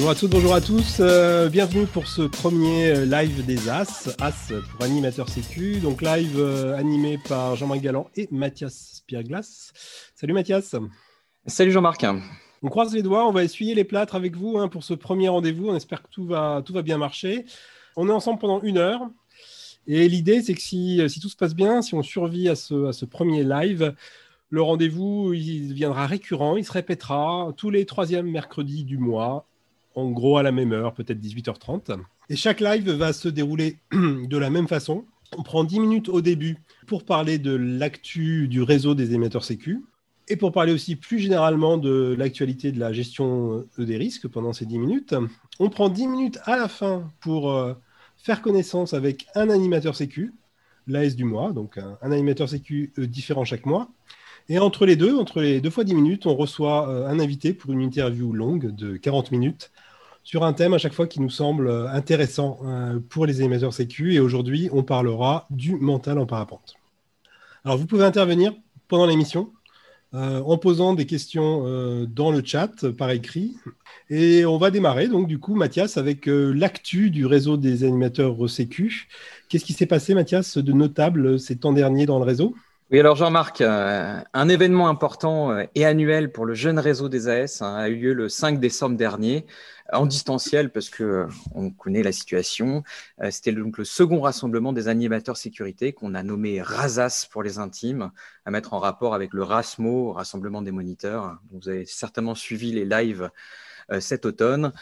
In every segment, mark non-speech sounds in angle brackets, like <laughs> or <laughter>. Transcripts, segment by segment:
Bonjour à toutes, bonjour à tous. Euh, bienvenue pour ce premier euh, live des As, As pour animateur sécu. Donc live euh, animé par Jean-Marc Galland et Mathias Spierglas. Salut Mathias. Salut Jean-Marc. On croise les doigts, on va essuyer les plâtres avec vous hein, pour ce premier rendez-vous. On espère que tout va, tout va bien marcher. On est ensemble pendant une heure. Et l'idée, c'est que si, si, tout se passe bien, si on survit à ce, à ce premier live, le rendez-vous, il deviendra récurrent, il se répétera tous les troisièmes mercredis du mois en gros à la même heure, peut-être 18h30. Et chaque live va se dérouler <clears throat> de la même façon. On prend 10 minutes au début pour parler de l'actu du réseau des émetteurs sécu et pour parler aussi plus généralement de l'actualité de la gestion euh, des risques pendant ces 10 minutes. On prend 10 minutes à la fin pour euh, faire connaissance avec un animateur sécu, l'AS du mois, donc un, animateur sécu euh, différent chaque mois. Et entre les deux, entre les deux fois 10 minutes, on reçoit un invité pour une interview longue de 40 minutes sur un thème à chaque fois qui nous semble euh, intéressant euh, pour les émetteurs sécu. Et aujourd'hui, on parlera du mental en parapente. Alors, vous pouvez intervenir pendant l'émission euh, en posant des questions dans le chat par écrit. Et on va démarrer, donc, du coup, Mathias, avec l'actu du réseau des animateurs sécu. Qu'est-ce qui s'est passé, Mathias, de notable ces temps derniers dans le réseau? Oui, alors Jean-Marc, un événement important et annuel pour le jeune réseau des AS hein, a eu lieu le 5 décembre dernier en distanciel parce que euh, on connaît la situation. Euh, c'était donc le second rassemblement des animateurs sécurité qu'on a nommé RASAS pour les intimes, à mettre en rapport avec le RASMO, Rassemblement des moniteurs. Vous avez certainement suivi les lives euh, cet automne.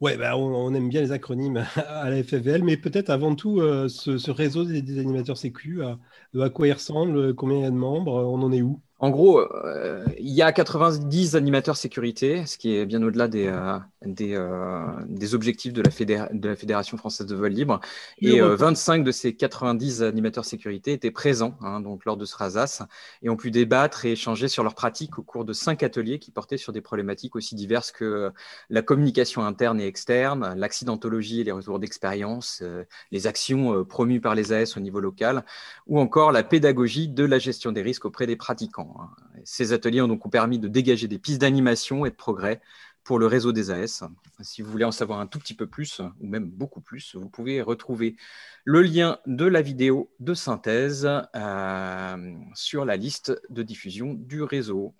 Ouais, bah, on, aime bien les acronymes <laughs> à la FFVL, mais peut-être avant tout, ce, réseau des, animateurs sécu, à quoi il ressemble, combien il y a de membres, on en est où? En gros, euh, il y a 90 animateurs sécurité, ce qui est bien au-delà des, euh, euh, des, objectifs de la, de la, Fédération française de vol libre. Et 25 de ces 90 animateurs sécurité étaient présents hein, donc, lors de ce RASAS et ont pu débattre et échanger sur leurs pratiques au cours de cinq ateliers qui portaient sur des problématiques aussi diverses que la communication interne et externe, l'accidentologie et les retours d'expérience, les actions promues par les AS au niveau local, ou encore la pédagogie de la gestion des risques auprès des pratiquants. Hein. Ces ateliers ont donc permis de dégager des pistes d'animation et de progrès pour le réseau des AS. Si vous voulez en savoir un tout petit peu plus, ou même beaucoup plus, vous pouvez retrouver le lien de la vidéo de synthèse euh, sur la liste de diffusion du réseau.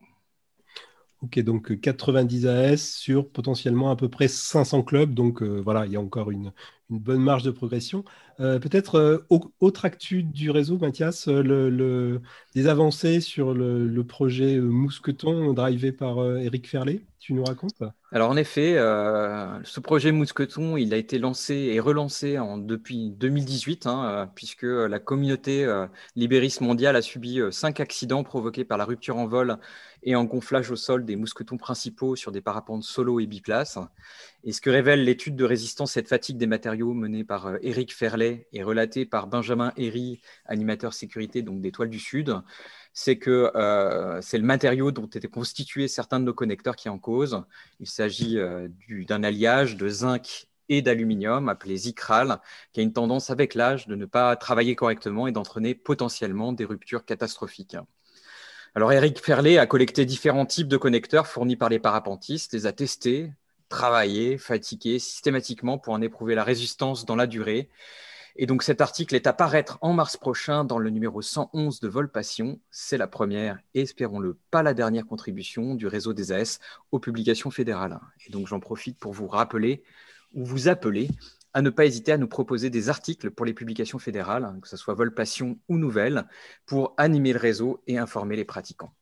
Ok, donc 90 AS sur potentiellement à peu près 500 clubs. Donc euh, voilà, il y a encore une, bonne marge de progression. Euh, peut-être euh, autre actu du réseau, Mathias, le, des avancées sur le, projet Mousqueton drivé par Eric Ferlet. Tu nous racontes? Alors en effet, ce projet Mousqueton, il a été lancé et relancé depuis 2018, hein, puisque la communauté libériste mondiale a subi cinq accidents provoqués par la rupture en vol et en gonflage au sol des mousquetons principaux sur des parapentes solo et biplaces. Et ce que révèle l'étude de résistance et de fatigue des matériaux menée par euh, Éric Ferlet et relatée par Benjamin Herry, animateur sécurité donc des Toiles du Sud, c'est que euh, c'est le matériau dont étaient constitués certains de nos connecteurs qui est en cause. Il s'agit euh, d'un alliage de zinc et d'aluminium appelé Zicral, qui a une tendance avec l'âge de ne pas travailler correctement et d'entraîner potentiellement des ruptures catastrophiques. Alors Eric Ferlet a collecté différents types de connecteurs fournis par les parapentistes, les a testés, travaillés, fatigués systématiquement pour en éprouver la résistance dans la durée. Et donc cet article est à paraître en mars prochain dans le numéro 111 de Vol Passion. C'est la première et espérons-le pas la dernière contribution du réseau des AS aux publications fédérales. Et donc j'en profite pour vous rappeler ou vous appeler à ne pas hésiter à nous proposer des articles pour les publications fédérales, que ce soit Vol Passion ou Nouvelles, pour animer le réseau et informer les pratiquants.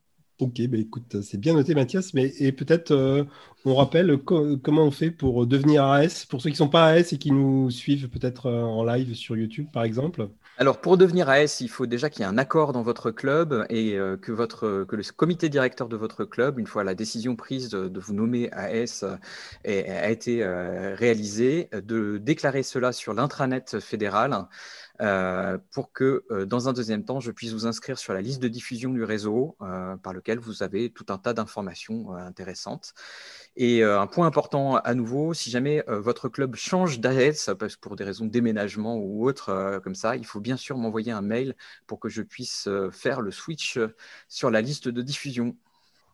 Ok, bah écoute, c'est bien noté Mathias, mais et peut-être euh, on rappelle comment on fait pour devenir AS, pour ceux qui ne sont pas AS et qui nous suivent peut-être euh, en live sur YouTube par exemple. Alors pour devenir AS, il faut déjà qu'il y ait un accord dans votre club et euh, que, votre, que le comité directeur de votre club, une fois la décision prise de, vous nommer AS a été réalisée, de déclarer cela sur l'intranet fédéral. Euh, pour que, euh, dans un deuxième temps, je puisse vous inscrire sur la liste de diffusion du réseau, euh, par lequel vous avez tout un tas d'informations intéressantes. Et un point important à nouveau, si jamais votre club change d'AS, pour des raisons de déménagement ou autre comme ça, il faut bien sûr m'envoyer un mail pour que je puisse faire le switch sur la liste de diffusion.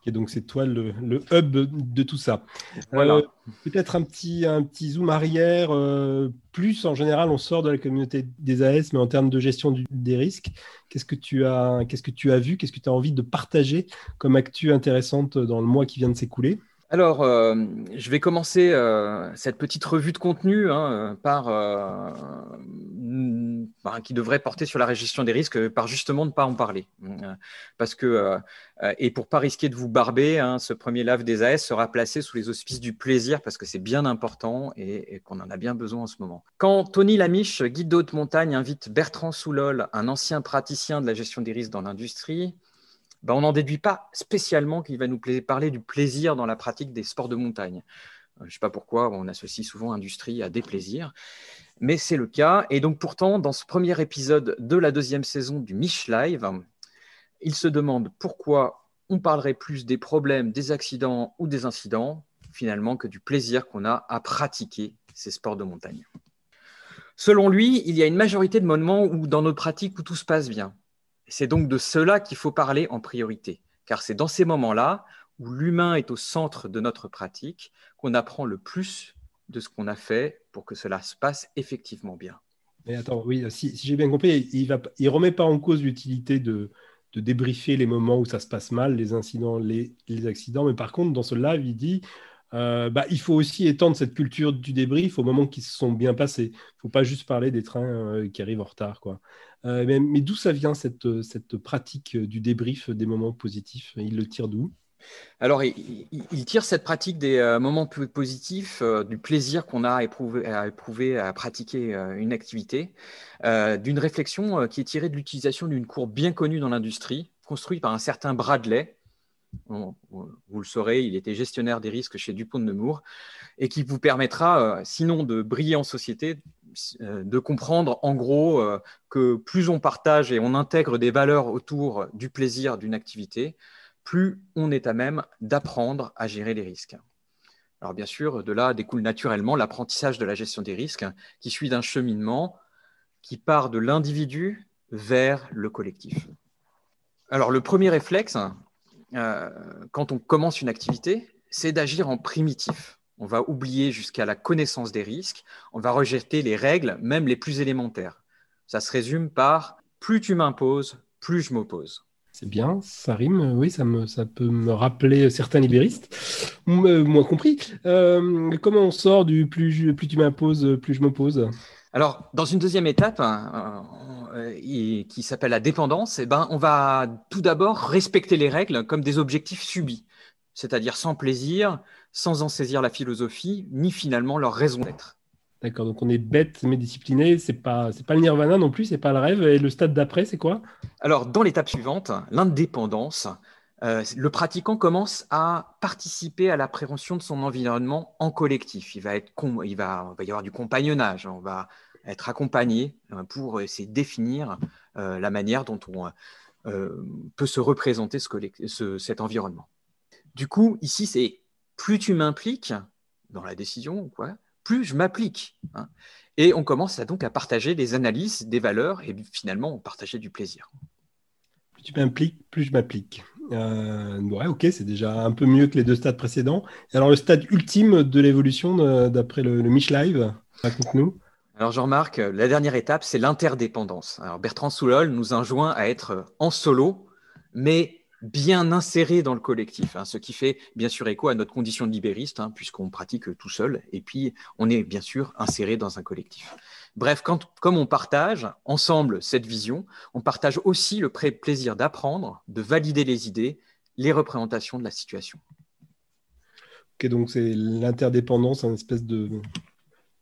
Et donc, c'est toi le, hub de tout ça. Voilà. Euh, peut-être un petit, un petit zoom arrière. Euh, plus, en général, on sort de la communauté des AS, mais en termes de gestion des risques, qu'est-ce que tu as, qu'est-ce que tu as vu Qu'est-ce que tu as envie de partager comme actu intéressante dans le mois qui vient de s'écouler? Alors, euh, je vais commencer euh, cette petite revue de contenu hein, par, euh, bah, qui devrait porter sur la gestion des risques, par justement ne pas en parler. parce que, et pour pas risquer de vous barber, hein, ce premier lave des AS sera placé sous les auspices du plaisir parce que c'est bien important et, qu'on en a bien besoin en ce moment. Quand Tony Lamiche, guide de montagne, invite Bertrand Soulol, un ancien praticien de la gestion des risques dans l'industrie, ben, on n'en déduit pas spécialement qu'il va nous parler du plaisir dans la pratique des sports de montagne. Euh, je ne sais pas pourquoi on associe souvent industrie à des plaisirs, mais c'est le cas. Et donc pourtant, dans ce premier épisode de la deuxième saison du Mich Live, il se demande pourquoi on parlerait plus des problèmes, des accidents ou des incidents, finalement, que du plaisir qu'on a à pratiquer ces sports de montagne. Selon lui, il y a une majorité de moments où, dans nos pratiques où tout se passe bien. C'est donc de cela qu'il faut parler en priorité, car c'est dans ces moments-là où l'humain est au centre de notre pratique qu'on apprend le plus de ce qu'on a fait pour que cela se passe effectivement bien. Mais attends, oui, si, j'ai bien compris, il ne remet pas en cause l'utilité de, de, débriefer les moments où ça se passe mal, les incidents, les, les accidents, mais par contre, dans ce live, il dit euh, bah, il faut aussi étendre cette culture du débrief aux moments qui se sont bien passés. Il ne faut pas juste parler des trains euh, qui arrivent en retard. Euh, mais, d'où ça vient cette, pratique du débrief des moments positifs? Il le tire d'où? Alors, il, tire cette pratique des moments positifs, du plaisir qu'on a à éprouver à pratiquer une activité, d'une réflexion qui est tirée de l'utilisation d'une courbe bien connue dans l'industrie, construite par un certain Bradley, vous le saurez, il était gestionnaire des risques chez Dupont de Nemours et qui vous permettra, euh, sinon de briller en société, euh, de comprendre en gros euh, que plus on partage et on intègre des valeurs autour du plaisir d'une activité, plus on est à même d'apprendre à gérer les risques. Alors bien sûr, de là découle naturellement l'apprentissage de la gestion des risques qui suit d'un cheminement qui part de l'individu vers le collectif. Alors le premier réflexe, euh, quand on commence une activité, c'est d'agir en primitif. On va oublier jusqu'à la connaissance des risques, on va rejeter les règles, même les plus élémentaires. Ça se résume par plus tu m'imposes, plus je m'oppose. C'est bien, ça rime, oui, ça, me, ça peut me rappeler certains libéristes, euh, moins compris. Euh, comment on sort du plus, plus tu m'imposes, plus je m'oppose Alors, dans une deuxième étape, hein, euh, qui s'appelle la dépendance, eh ben, on va tout d'abord respecter les règles comme des objectifs subis, c'est-à-dire sans plaisir, sans en saisir la philosophie, ni finalement leur raison d'être. D'accord, donc on est bête mais discipliné, c'est pas c'est pas le nirvana non plus, c'est pas le rêve. Et le stade d'après, c'est quoi? Alors dans l'étape suivante, l'indépendance, euh, le pratiquant commence à participer à la prévention de son environnement en collectif. Il va être il va, il va y avoir du compagnonnage, on va être accompagné euh, pour essayer de définir euh, la manière dont on euh, peut se représenter ce, cet environnement. Du coup, ici, c'est plus tu m'impliques dans la décision, quoi, plus je m'applique. Hein. Et on commence à, donc à partager des analyses, des valeurs, et finalement, on partageait du plaisir. Plus tu m'impliques, plus je m'applique. ouais, ok, c'est déjà un peu mieux que les deux stades précédents. Alors, le stade ultime de l'évolution d'après le, le Mich Live, raconte-nous. Alors Jean-Marc, la dernière étape, c'est l'interdépendance. Alors Bertrand Soulol nous enjoint à être en solo, mais bien inséré dans le collectif, hein, ce qui fait bien sûr écho à notre condition de libériste, hein, puisqu'on pratique tout seul, et puis on est bien sûr inséré dans un collectif. Bref, quand, comme on partage ensemble cette vision, on partage aussi le plaisir d'apprendre, de valider les idées, les représentations de la situation. Ok, donc c'est l'interdépendance, un espèce de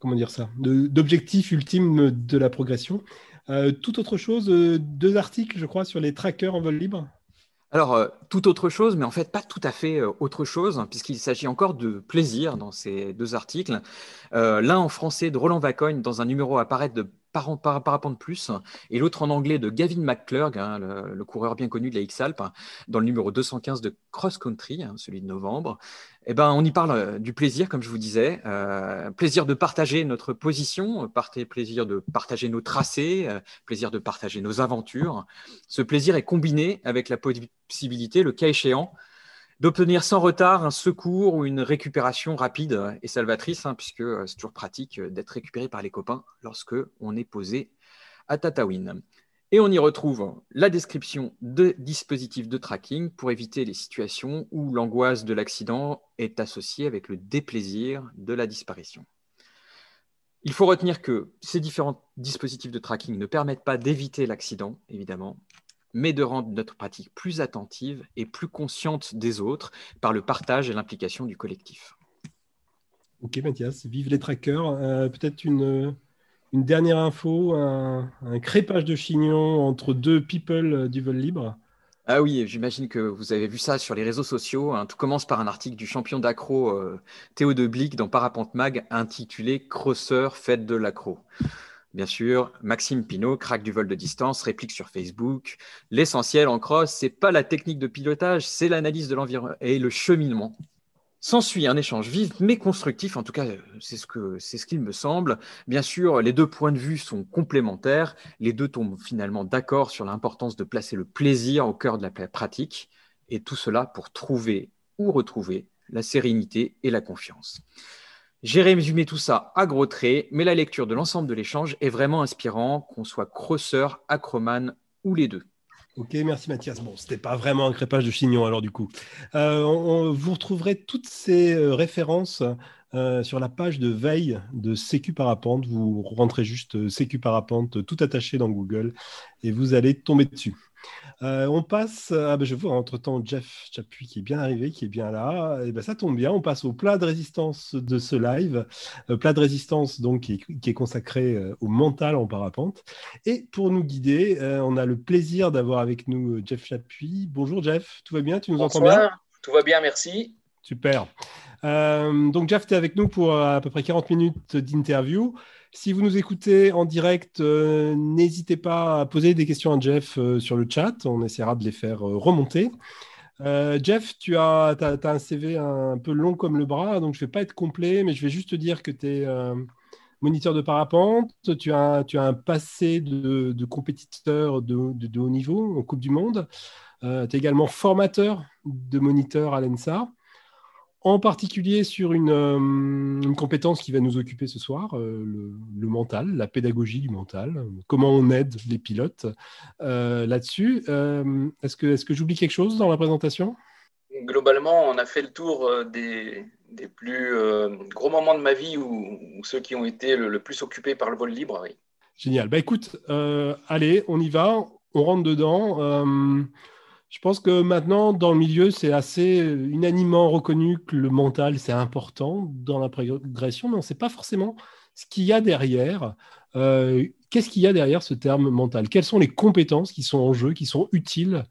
comment dire ça, d'objectif ultime de la progression. Euh, tout autre chose, euh, deux articles, je crois, sur les trackers en vol libre. Alors, euh, tout autre chose, mais en fait pas tout à fait autre chose, puisqu'il s'agit encore de plaisir dans ces deux articles. L'un en français de Roland Vacogne dans un numéro à de Parapente Plus, et l'autre en anglais de Gavin McClurg, hein, le, coureur bien connu de la X-Alpes, dans le numéro 215 de Cross Country, hein, celui de novembre. Eh ben, on y parle euh, du plaisir, comme je vous disais, euh, plaisir de partager notre position, plaisir de partager nos tracés, euh, plaisir de partager nos aventures. Ce plaisir est combiné avec la possibilité, le cas échéant, d'obtenir sans retard un secours ou une récupération rapide et salvatrice, hein, puisque c'est toujours pratique d'être récupéré par les copains lorsque on est posé à Tatawin. Et on y retrouve la description de dispositifs de tracking pour éviter les situations où l'angoisse de l'accident est associée avec le déplaisir de la disparition. Il faut retenir que ces différents dispositifs de tracking ne permettent pas d'éviter l'accident, évidemment, mais de rendre notre pratique plus attentive et plus consciente des autres par le partage et l'implication du collectif. Ok Mathias, vive les trackers. Euh, peut-être une, une dernière info, un, crépage de chignon entre deux people du vol libre. Ah oui, j'imagine que vous avez vu ça sur les réseaux sociaux. Hein. Tout commence par un article du champion d'accro euh, Théo de Blic dans Parapente Mag intitulé Crosseur, fête de l'accro. Bien sûr, Maxime Pinault, craque du vol de distance, réplique sur Facebook. L'essentiel en cross, c'est pas la technique de pilotage, c'est l'analyse de l'environnement et le cheminement. S'ensuit un échange vif mais constructif, en tout cas c'est ce c'est ce qu'il me semble. Bien sûr, les deux points de vue sont complémentaires, les deux tombent finalement d'accord sur l'importance de placer le plaisir au cœur de la pratique, et tout cela pour trouver ou retrouver la sérénité et la confiance. J'ai résumé tout ça à gros traits, mais la lecture de l'ensemble de l'échange est vraiment inspirant, qu'on soit crosseur, acromane ou les deux. Ok, merci Mathias. Bon, c'était pas vraiment un crépage de chignon alors du coup. Euh, vous retrouverez toutes ces euh, références euh, sur la page de veille de Sécu Parapente. Vous rentrez juste Sécu Parapente tout attaché dans Google et vous allez tomber dessus. Euh, on passe, ah ben je vois entre-temps Jeff Chapuis qui est bien arrivé, qui est bien là. Et ben ça tombe bien, on passe au plat de résistance de ce live. Euh, plat de résistance donc qui est, consacré euh, au mental en parapente. Et pour nous guider, on a le plaisir d'avoir avec nous Jeff Chapuis. Bonjour Jeff, tout va bien? Tu nous entends bien? Tout va bien, merci. Super. donc Jeff, tu es avec nous pour à peu près 40 minutes d'interview. Si vous nous écoutez en direct, euh, n'hésitez pas à poser des questions à Jeff euh, sur le chat. On essaiera de les faire euh, remonter. Jeff, tu as, un CV un, peu long comme le bras, donc je ne vais pas être complet, mais je vais juste te dire que tu es moniteur de parapente, tu as, un passé de, compétiteur de, de, haut niveau en Coupe du Monde. tu es également formateur de moniteur à l'ENSA en particulier sur euh, une, compétence qui va nous occuper ce soir, euh, le, mental, la pédagogie du mental, comment on aide les pilotes euh, là-dessus. est-ce que, est que j'oublie quelque chose dans la présentation? Globalement, on a fait le tour des, plus gros moments de ma vie ou, ceux qui ont été le, plus occupés par le vol libre. Génial. Bah écoute, allez, on y va, on rentre dedans. Je pense que maintenant, dans le milieu, c'est assez unanimement reconnu que le mental, c'est important dans la progression, mais on ne sait pas forcément ce qu'il y a derrière. Euh, qu'est-ce qu'il y a derrière ce terme mental? Quelles sont les compétences qui sont en jeu, qui sont utiles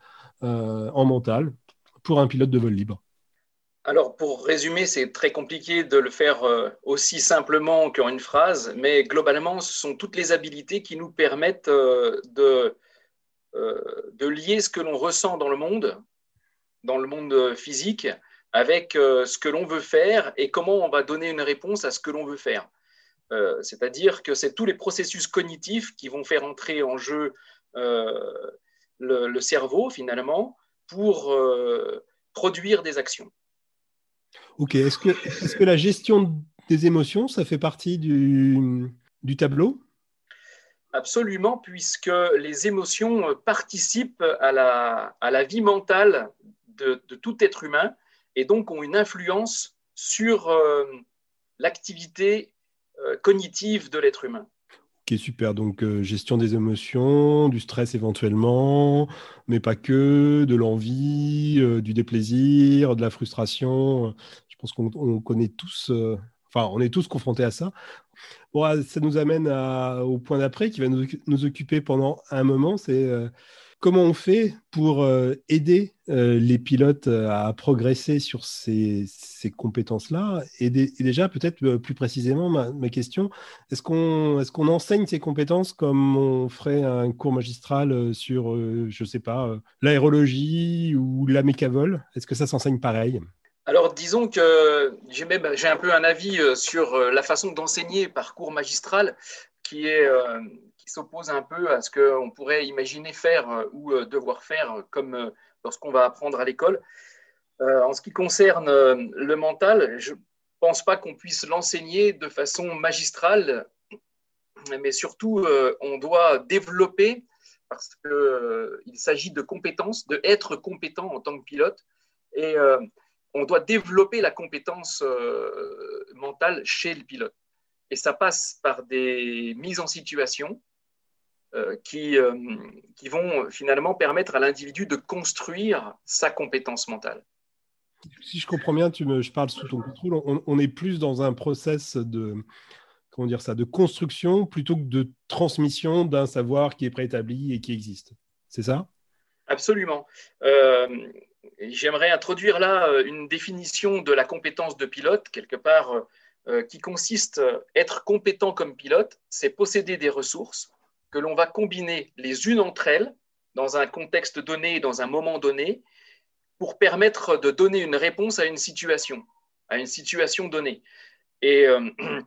euh, en mental pour un pilote de vol libre? Alors, pour résumer, c'est très compliqué de le faire euh, aussi simplement qu'en une phrase, mais globalement, ce sont toutes les habilités qui nous permettent de euh, de lier ce que l'on ressent dans le monde, dans le monde physique, avec euh, ce que l'on veut faire et comment on va donner une réponse à ce que l'on veut faire. Euh, c'est-à-dire que c'est tous les processus cognitifs qui vont faire entrer en jeu le, cerveau, finalement, pour produire des actions. Ok, est-ce que, la gestion des émotions, ça fait partie du tableau? Absolument, puisque les émotions participent à la, à la vie mentale de, tout être humain et donc ont une influence sur euh, l'activité euh, cognitive de l'être humain. Ok, super. Donc, euh, gestion des émotions, du stress éventuellement, mais pas que, de l'envie, du déplaisir, de la frustration. Je pense qu'on connaît tous, enfin, on est tous confrontés à ça. Bon, ah, ça nous amène au point d'après qui va nous, occuper pendant un moment. C'est euh, comment on fait pour euh, aider euh, les pilotes à progresser sur ces, compétences-là? Et, déjà, peut-être plus précisément, ma, question, est-ce qu'on est qu'on enseigne ces compétences comme on ferait un cours magistral sur, je ne sais pas, l'aérologie ou la mécavole? Est-ce que ça s'enseigne pareil? Alors, disons que j'ai un peu un avis euh, sur euh, la façon d'enseigner par cours magistral qui est euh, qui s'oppose un peu à ce qu'on pourrait imaginer faire ou devoir faire comme lorsqu'on va apprendre à l'école. En ce qui concerne le mental, je pense pas qu'on puisse l'enseigner de façon magistrale, mais surtout, on doit développer, parce qu'il s'agit de compétences, de être compétent en tant que pilote. Et on doit développer la compétence mentale chez le pilote. Et ça passe par des mises en situation euh, qui, euh, qui vont finalement permettre à l'individu de construire sa compétence mentale. Si je comprends bien, tu me, je parle sous ton contrôle, on, est plus dans un process de, comment dire ça, de construction plutôt que de transmission d'un savoir qui est préétabli et qui existe. C'est ça? Absolument. Euh, j'aimerais introduire là une définition de la compétence de pilote, quelque part, qui consiste à être compétent comme pilote, c'est posséder des ressources que l'on va combiner les unes entre elles dans un contexte donné, dans un moment donné, pour permettre de donner une réponse à une situation, à une situation donnée. Et euh, <clears throat>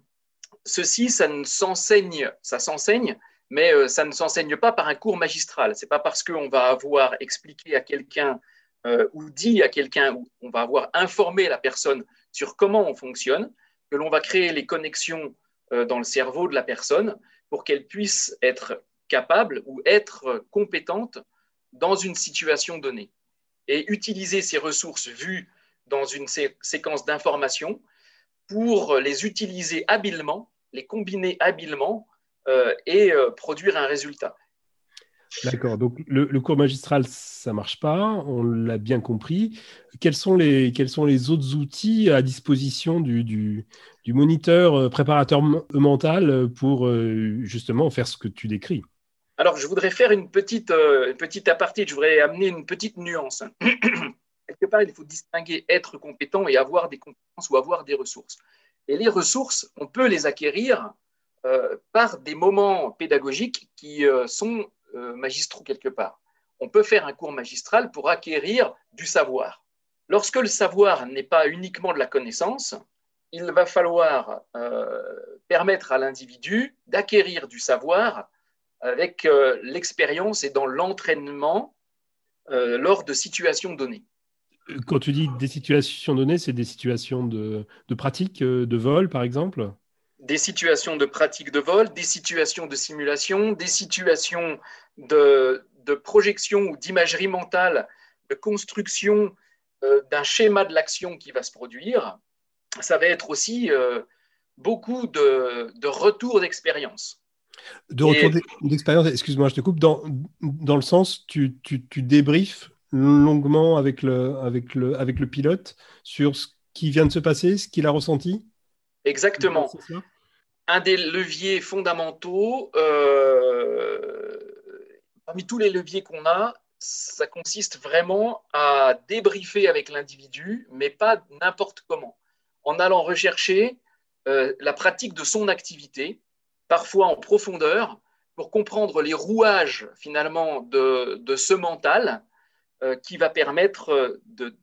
ceci, ça ne s'enseigne, ça s'enseigne, mais euh, ça ne s'enseigne pas par un cours magistral. C'est pas parce qu'on va avoir expliqué à quelqu'un euh, ou dit à quelqu'un, ou on va avoir informé la personne sur comment on fonctionne, que l'on va créer les connexions dans le cerveau de la personne pour qu'elle puisse être capable ou être compétente dans une situation donnée et utiliser ces ressources vues dans une séquence d'informations pour les utiliser habilement, les combiner habilement euh, et euh, produire un résultat. D'accord. Donc le, cours magistral, ça marche pas. On l'a bien compris. Quels sont les quels sont les autres outils à disposition du, du, moniteur euh, préparateur mental pour euh, justement faire ce que tu décris? Alors je voudrais faire une petite euh, petite aparté. Je voudrais amener une petite nuance. <clears throat> Quelque part, il faut distinguer être compétent et avoir des compétences ou avoir des ressources. Et les ressources, on peut les acquérir par des moments pédagogiques qui sont magistraux quelque part. On peut faire un cours magistral pour acquérir du savoir. Lorsque le savoir n'est pas uniquement de la connaissance, il va falloir euh, permettre à l'individu d'acquérir du savoir avec euh, l'expérience et dans l'entraînement lors de situations données. Quand tu dis des situations données, c'est des situations de pratique, de vol, par exemple? Des situations de pratique de vol, des situations de simulation, des situations de, projection ou d'imagerie mentale, de construction euh, d'un schéma de l'action qui va se produire. Ça va être aussi euh, beaucoup de, de retours d'expérience. De retour d'expérience, excuse-moi, je te coupe, dans, dans le sens, tu, tu, tu débriefes longuement avec le, avec, le, avec le pilote sur ce qui vient de se passer, ce qu'il a ressenti? Exactement un des leviers fondamentaux, euh, parmi tous les leviers qu'on a, ça consiste vraiment à débriefer avec l'individu, mais pas n'importe comment, en allant rechercher euh, la pratique de son activité, parfois en profondeur, pour comprendre les rouages finalement de, ce mental euh, qui va permettre de,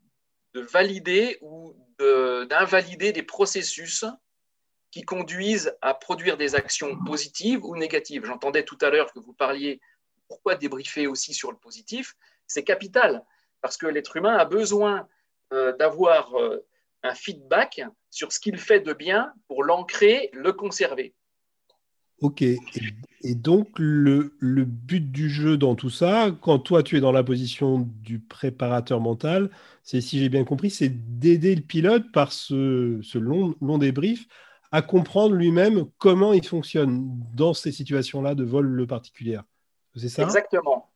de valider ou d'invalider des processus qui conduisent à produire des actions positives ou négatives. J'entendais tout à l'heure que vous parliez pourquoi débriefer aussi sur le positif. C'est capital parce que l'être humain a besoin euh, d'avoir euh, un feedback sur ce qu'il fait de bien pour l'ancrer, le conserver. Ok. Et, donc, le, but du jeu dans tout ça, quand toi tu es dans la position du préparateur mental, c'est, si j'ai bien compris, c'est d'aider le pilote par ce, long débrief à comprendre lui-même comment il fonctionne dans ces situations-là de vol particulières. C'est ça? Exactement.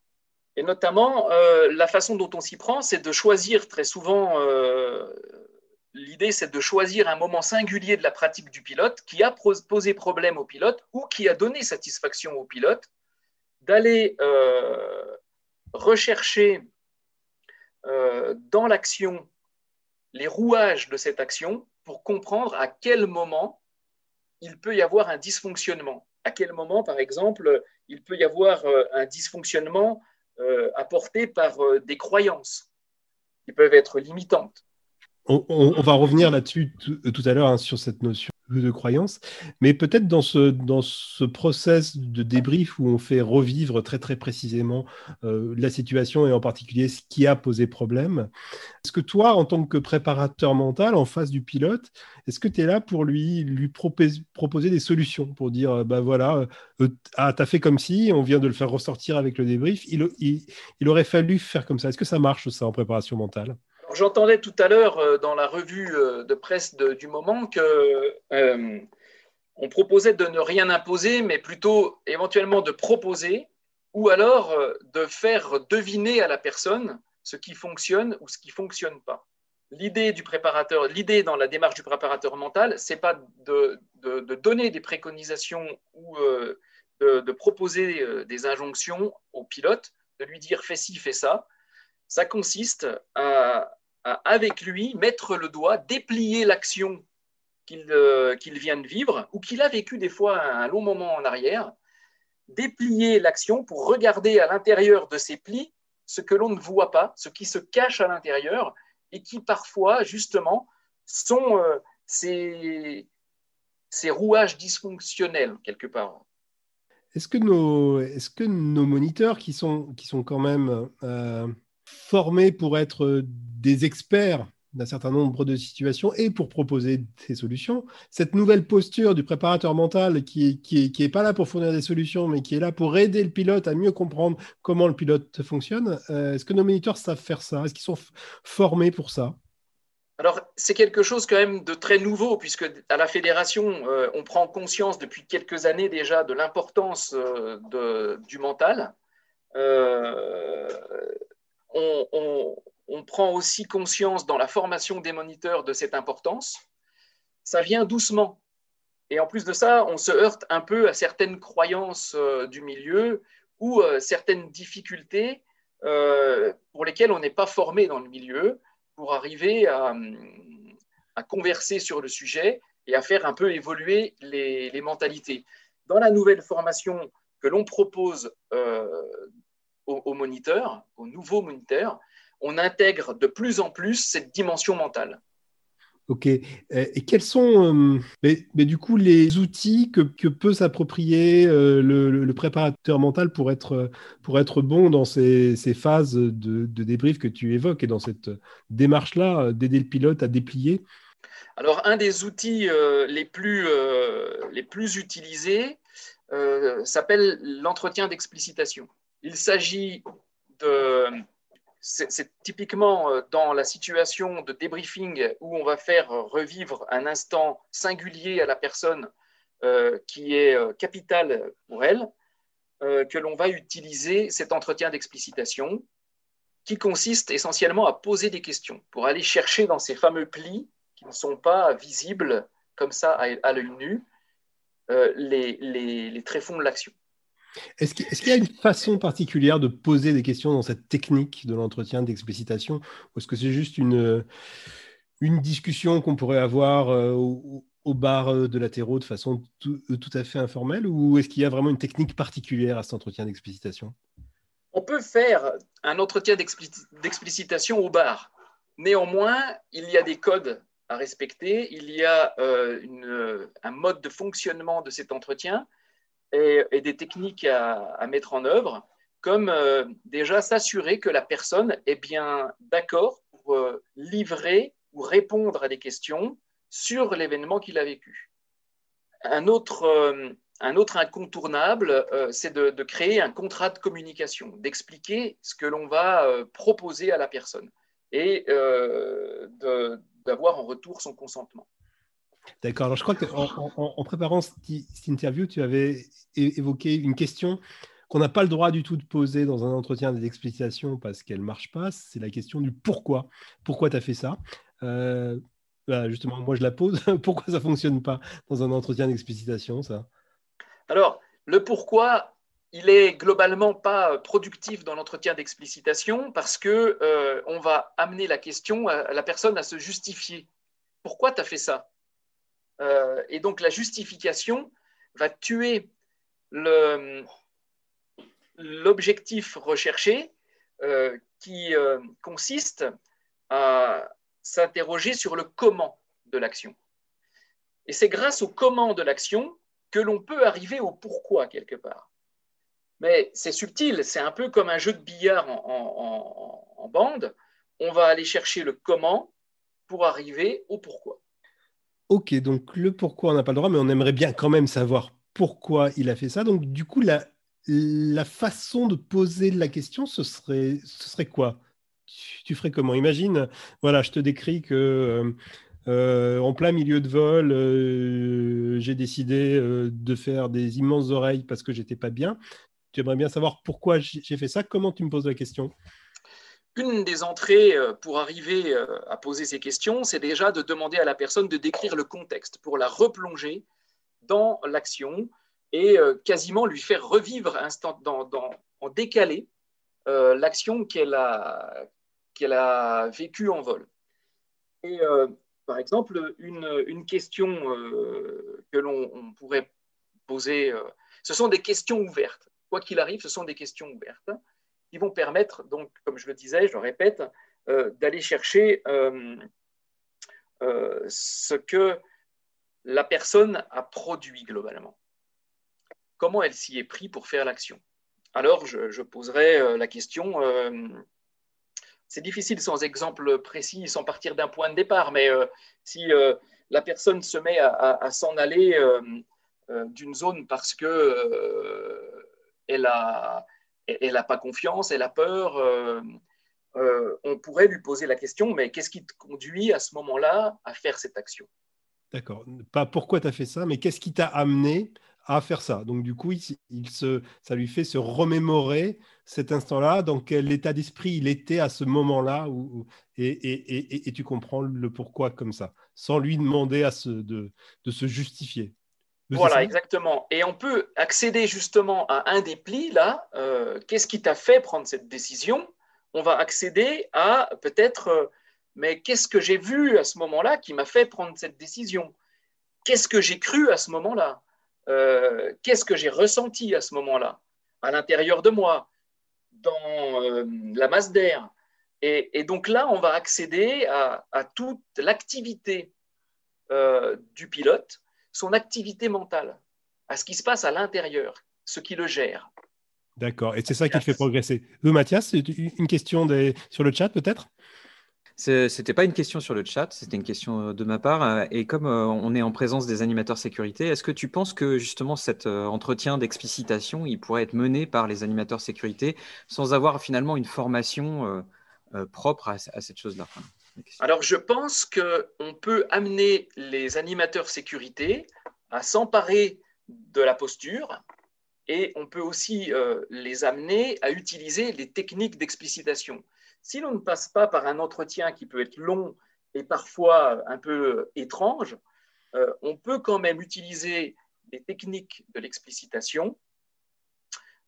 Et notamment, euh, la façon dont on s'y prend, c'est de choisir très souvent, euh, l'idée c'est de choisir un moment singulier de la pratique du pilote qui a posé problème au pilote ou qui a donné satisfaction au pilote, d'aller euh, rechercher dans l'action les rouages de cette action pour comprendre à quel moment il peut y avoir un dysfonctionnement. À quel moment, par exemple, il peut y avoir euh, un dysfonctionnement euh, apporté par euh, des croyances qui peuvent être limitantes? On, va revenir là-dessus tout, à l'heure hein, sur cette notion de croyance, mais peut-être dans ce, dans ce process de débrief où on fait revivre très très précisément euh, la situation et en particulier ce qui a posé problème, est-ce que toi, en tant que préparateur mental en face du pilote, est-ce que tu es là pour lui, lui proposer, des solutions, pour dire, ben voilà, euh, ah, tu as fait comme si, on vient de le faire ressortir avec le débrief, il aurait fallu faire comme ça. Est-ce que ça marche ça en préparation mentale? J'entendais tout à l'heure euh, dans la revue euh, de presse du moment que euh, on proposait de ne rien imposer, mais plutôt éventuellement de proposer ou alors de faire deviner à la personne ce qui fonctionne ou ce qui fonctionne pas. L'idée du préparateur, l'idée dans la démarche du préparateur mental, c'est pas de, donner des préconisations ou de, de, proposer des injonctions au pilote, de lui dire fais ci, fais ça. Ça consiste à, avec lui, mettre le doigt, déplier l'action euh, qu'il vient de vivre ou qu'il a vécu des fois un long moment en arrière, déplier l'action pour regarder à l'intérieur de ces plis ce que l'on ne voit pas, ce qui se cache à l'intérieur et qui parfois, justement, sont euh, ces, rouages dysfonctionnels quelque part. Est-ce que, nos, est que nos moniteurs qui sont, qui sont quand même euh, formés pour être des experts d'un certain nombre de situations et pour proposer des solutions. Cette nouvelle posture du préparateur mental qui n'est est pas là pour fournir des solutions, mais qui est là pour aider le pilote à mieux comprendre comment le pilote fonctionne, euh, est-ce que nos moniteurs savent faire ça? Est-ce qu'ils sont formés pour ça? Alors, c'est quelque chose quand même de très nouveau, puisque à la fédération, euh, on prend conscience depuis quelques années déjà de l'importance euh, du mental. On, prend aussi conscience dans la formation des moniteurs de cette importance. Ça vient doucement. Et en plus de ça, on se heurte un peu à certaines croyances euh, du milieu ou euh, certaines difficultés euh, pour lesquelles on n'est pas formé dans le milieu pour arriver à, converser sur le sujet et à faire un peu évoluer les mentalités. Dans la nouvelle formation que l'on propose aux moniteurs, aux nouveaux moniteurs, on intègre de plus en plus cette dimension mentale. Ok. Et quels sont, euh, mais, du coup, les outils que, peut s'approprier euh, le, préparateur mental pour être, pour être bon dans ces, phases de, débrief que tu évoques et dans cette démarche-là d'aider le pilote à déplier? Alors, un des outils euh, les, plus, les plus utilisés s'appelle l'entretien d'explicitation. Il s'agit de c'est typiquement euh, dans la situation de débriefing où on va faire revivre un instant singulier à la personne euh, qui est euh, capital pour elle, que l'on va utiliser cet entretien d'explicitation qui consiste essentiellement à poser des questions pour aller chercher dans ces fameux plis qui ne sont pas visibles comme ça à, l'œil nu les, les tréfonds de l'action. Est-ce qu'il y a une façon particulière de poser des questions dans cette technique de l'entretien d'explicitation Ou est-ce que c'est juste une, discussion qu'on pourrait avoir euh, au, bar euh, de l'athéro de façon tout, à fait informelle Ou est-ce qu'il y a vraiment une technique particulière à cet entretien d'explicitation? On peut faire un entretien d'explicitation au bar. Néanmoins, il y a des codes à respecter, il y a euh, un mode de fonctionnement de cet entretien et, des techniques à, mettre en œuvre, comme euh, déjà s'assurer que la personne est bien d'accord pour euh, livrer ou répondre à des questions sur l'événement qu'il a vécu. Un autre, euh, incontournable, c'est de, créer un contrat de communication, d'expliquer ce que l'on va proposer à la personne et d'avoir en retour son consentement. D'accord. Alors, je crois qu'en en, préparant cette, interview, tu avais évoqué une question qu'on n'a pas le droit du tout de poser dans un entretien des explications parce qu'elle ne marche pas. C'est la question du pourquoi. Pourquoi tu as fait ça? Euh, bah, Justement, moi, je la pose. <laughs> pourquoi ça ne fonctionne pas dans un entretien d'explicitation, ça? Alors, le pourquoi, il est globalement pas productif dans l'entretien d'explicitation parce que euh, on va amener la question à la personne à se justifier. Pourquoi tu as fait ça? Euh, et donc la justification va tuer l'objectif recherché euh, qui euh, consiste à s'interroger sur le comment de l'action. Et c'est grâce au comment de l'action que l'on peut arriver au pourquoi quelque part. Mais c'est subtil, c'est un peu comme un jeu de billard en, bande. On va aller chercher le comment pour arriver au pourquoi. Ok, donc le pourquoi on n'a pas le droit, mais on aimerait bien quand même savoir pourquoi il a fait ça. Donc du coup, la, la façon de poser la question, ce serait, ce serait quoi? Tu, ferais comment? Imagine, voilà, je te décris que euh, euh, en plein milieu de vol, euh, j'ai décidé de faire des immenses oreilles parce que j'étais pas bien. Tu aimerais bien savoir pourquoi j'ai fait ça? Comment tu me poses la question? Une des entrées pour arriver à poser ces questions, c'est déjà de demander à la personne de décrire le contexte pour la replonger dans l'action et quasiment lui faire revivre instant, dans, en décalé l'action qu'elle a, qu'elle a vécue en vol. Et euh, par exemple, une, question euh, que l'on pourrait poser, euh, ce sont des questions ouvertes. Quoi qu'il arrive, ce sont des questions ouvertes qui vont permettre, donc, comme je le disais, je le répète, d'aller chercher ce que la personne a produit globalement. Comment elle s'y est pris pour faire l'action Alors, je, poserai la question c'est difficile sans exemple précis, sans partir d'un point de départ, mais euh, si euh, la personne se met à, s'en aller euh, d'une zone parce que elle n'a elle a pas confiance, elle a peur, on pourrait lui poser la question, mais qu'est-ce qui te conduit à ce moment-là à faire cette action? D'accord. Pas pourquoi tu as fait ça, mais qu'est-ce qui t'a amené à faire ça? Donc du coup, il, se, ça lui fait se remémorer cet instant-là, dans quel état d'esprit il était à ce moment-là, où, et, tu comprends le pourquoi comme ça, sans lui demander à se, de, se justifier? Voilà, exactement. Et on peut accéder justement à un des plis, là, euh, qu'est-ce qui t'a fait prendre cette décision? On va accéder à peut-être, euh, mais qu'est-ce que j'ai vu à ce moment-là qui m'a fait prendre cette décision? Qu'est-ce que j'ai cru à ce moment-là? Euh, qu'est-ce que j'ai ressenti à ce moment-là, à l'intérieur de moi, dans la masse d'air. Et, donc là, on va accéder à, toute l'activité du pilote, son activité mentale, à ce qui se passe à l'intérieur, ce qui le gère. D'accord, et c'est ça qui le fait progresser. Mathias, une question sur le chat peut-être? C'était pas une question sur le chat, c'était une question euh, de ma part. Euh, et comme euh, on est en présence des animateurs sécurité, est-ce que tu penses que justement cet entretien d'explicitation, il pourrait être mené par les animateurs sécurité sans avoir finalement une formation propre à, cette chose-là? Alors je pense qu'on peut amener les animateurs sécurité à s'emparer de la posture et on peut aussi les amener à utiliser les techniques d'explicitation. Si l'on ne passe pas par un entretien qui peut être long et parfois un peu étrange, euh, on peut quand même utiliser des techniques de l'explicitation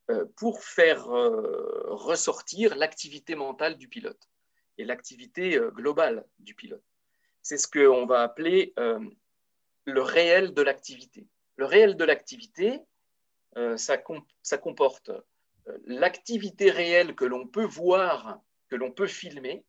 euh, pour faire euh, ressortir l'activité mentale du pilote et l'activité globale du pilote. C'est ce qu'on va appeler le réel de l'activité. Le réel de l'activité, ça, ça, comporte l'activité réelle que l'on peut voir que l'on peut filmer.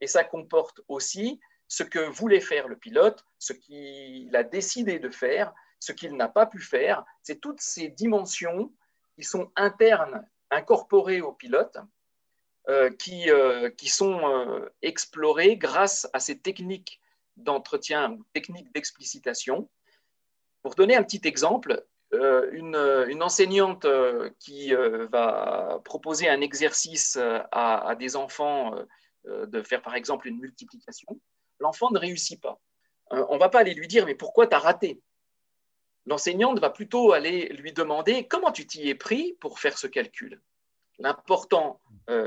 Et ça comporte aussi ce que voulait faire le pilote, ce qu'il a décidé de faire, ce qu'il n'a pas pu faire. C'est toutes ces dimensions qui sont internes, incorporées au pilote, euh, qui, euh, qui, sont euh, explorées grâce à ces techniques d'entretien, techniques d'explicitation. Pour donner un petit exemple, euh, une, enseignante euh, qui euh, va proposer un exercice à, des enfants de faire par exemple une multiplication, l'enfant ne réussit pas. on ne va pas aller lui dire mais pourquoi tu as raté? L'enseignante va plutôt aller lui demander comment tu t'y es pris pour faire ce calcul? L'important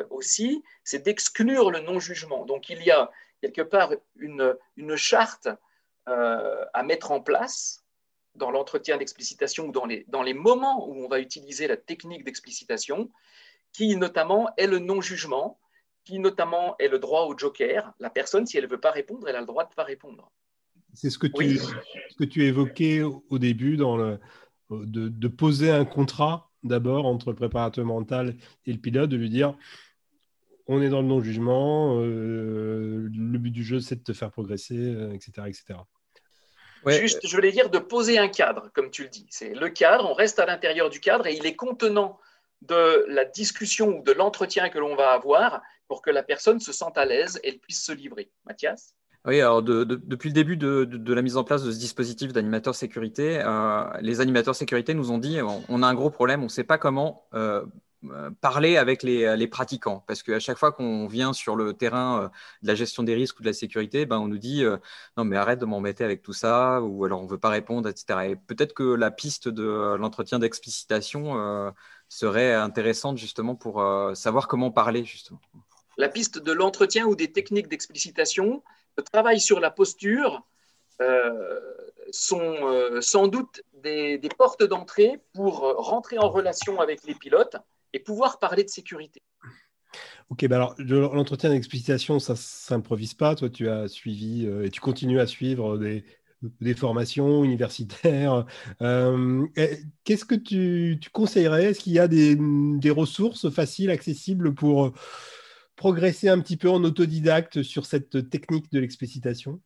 aussi, c'est d'exclure le non-jugement. Donc il y a quelque part une, une charte à mettre en place dans l'entretien d'explicitation ou dans les, dans les moments où on va utiliser la technique d'explicitation, qui notamment est le non-jugement, qui notamment est le droit au joker. La personne, si elle ne veut pas répondre, elle a le droit de ne pas répondre. C'est ce, que tu, ce que tu évoquais au début, dans le, de, de poser un contrat d'abord entre le préparateur mental et le pilote, de lui dire on est dans le non-jugement, le but du jeu, c'est de te faire progresser, etc. etc. Juste, je voulais dire de poser un cadre, comme tu le dis. C'est le cadre, on reste à l'intérieur du cadre et il est contenant de la discussion ou de l'entretien que l'on va avoir pour que la personne se sente à l'aise et puisse se livrer. Mathias? Oui, alors depuis le début de, la mise en place de ce dispositif d'animateur sécurité, euh, les animateurs sécurité nous ont dit on, a un gros problème, on ne sait pas comment euh, euh, parler avec les, pratiquants. Parce qu'à chaque fois qu'on vient sur le terrain de la gestion des risques ou de la sécurité, ben, on nous dit non, mais arrête de m'embêter avec tout ça, ou alors on ne veut pas répondre, etc. Et peut-être que la piste de l'entretien d'explicitation serait intéressante justement pour savoir comment parler, justement. La piste de l'entretien ou des techniques d'explicitation, le travail sur la posture euh, sont euh, sans doute des, portes d'entrée pour rentrer en relation avec les pilotes et pouvoir parler de sécurité. Ok, bah alors l'entretien d'explicitation, ça ne s'improvise pas. Toi, tu as suivi euh, et tu continues à suivre des, formations universitaires. Qu'est-ce que tu, conseillerais? Est-ce qu'il y a des, ressources faciles, accessibles pour progresser un petit peu en autodidacte sur cette technique de l'explicitation?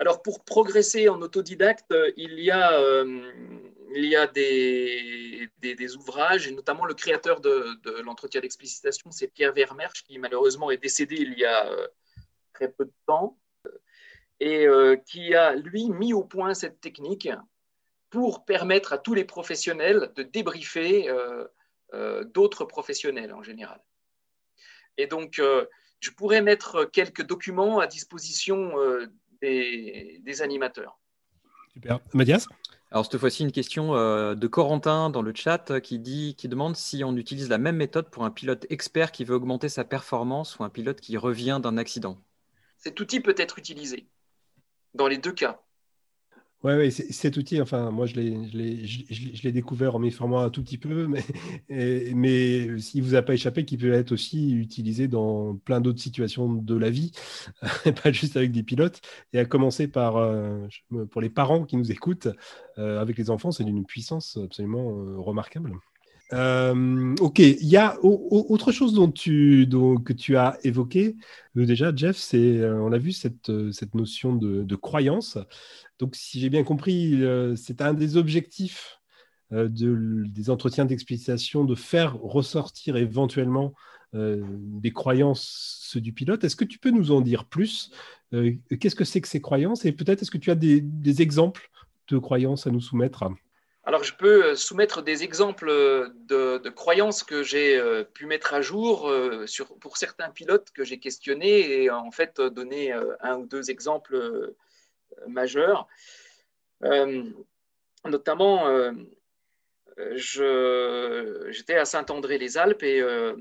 Alors, pour progresser en autodidacte, euh, il y a, euh, des, ouvrages, et notamment le créateur de, l'entretien d'explicitation, c'est Pierre Vermersch, qui malheureusement est décédé il y a euh, très peu de temps, et qui a, lui, mis au point cette technique pour permettre à tous les professionnels de débriefer d'autres professionnels en général. Et donc, euh, je pourrais mettre quelques documents à disposition euh, des, animateurs. Super. Mathias? Alors cette fois-ci une question euh, de Corentin dans le chat qui dit, qui demande si on utilise la même méthode pour un pilote expert qui veut augmenter sa performance ou un pilote qui revient d'un accident. Cet outil peut être utilisé dans les deux cas. Oui, ouais, cet outil, enfin, moi, je l'ai découvert en m'y formant un tout petit peu, mais, <laughs> s'il mais ne vous a pas échappé, qu'il peut être aussi utilisé dans plein d'autres situations de la vie, <laughs> pas juste avec des pilotes. Et à commencer par, euh, pour les parents qui nous écoutent, euh, avec les enfants, c'est d'une puissance absolument euh, remarquable. Ok, il y a autre chose dont tu, que tu as évoqué déjà, Jeff, c'est on a vu cette, notion de, de croyance. Donc, si j'ai bien compris, euh, c'est un des objectifs euh, des entretiens d'explicitation de faire ressortir éventuellement euh, des croyances du pilote. Est-ce que tu peux nous en dire plus Qu'est-ce que c'est que ces croyances? Et peut-être est-ce que tu as des, exemples de croyances à nous soumettre? Alors, je peux soumettre des exemples de, croyances que j'ai pu mettre à jour pour certains pilotes que j'ai questionnés et en fait donner un ou deux exemples majeurs. Euh, notamment, euh, j'étais à Saint-André-les-Alpes et euh,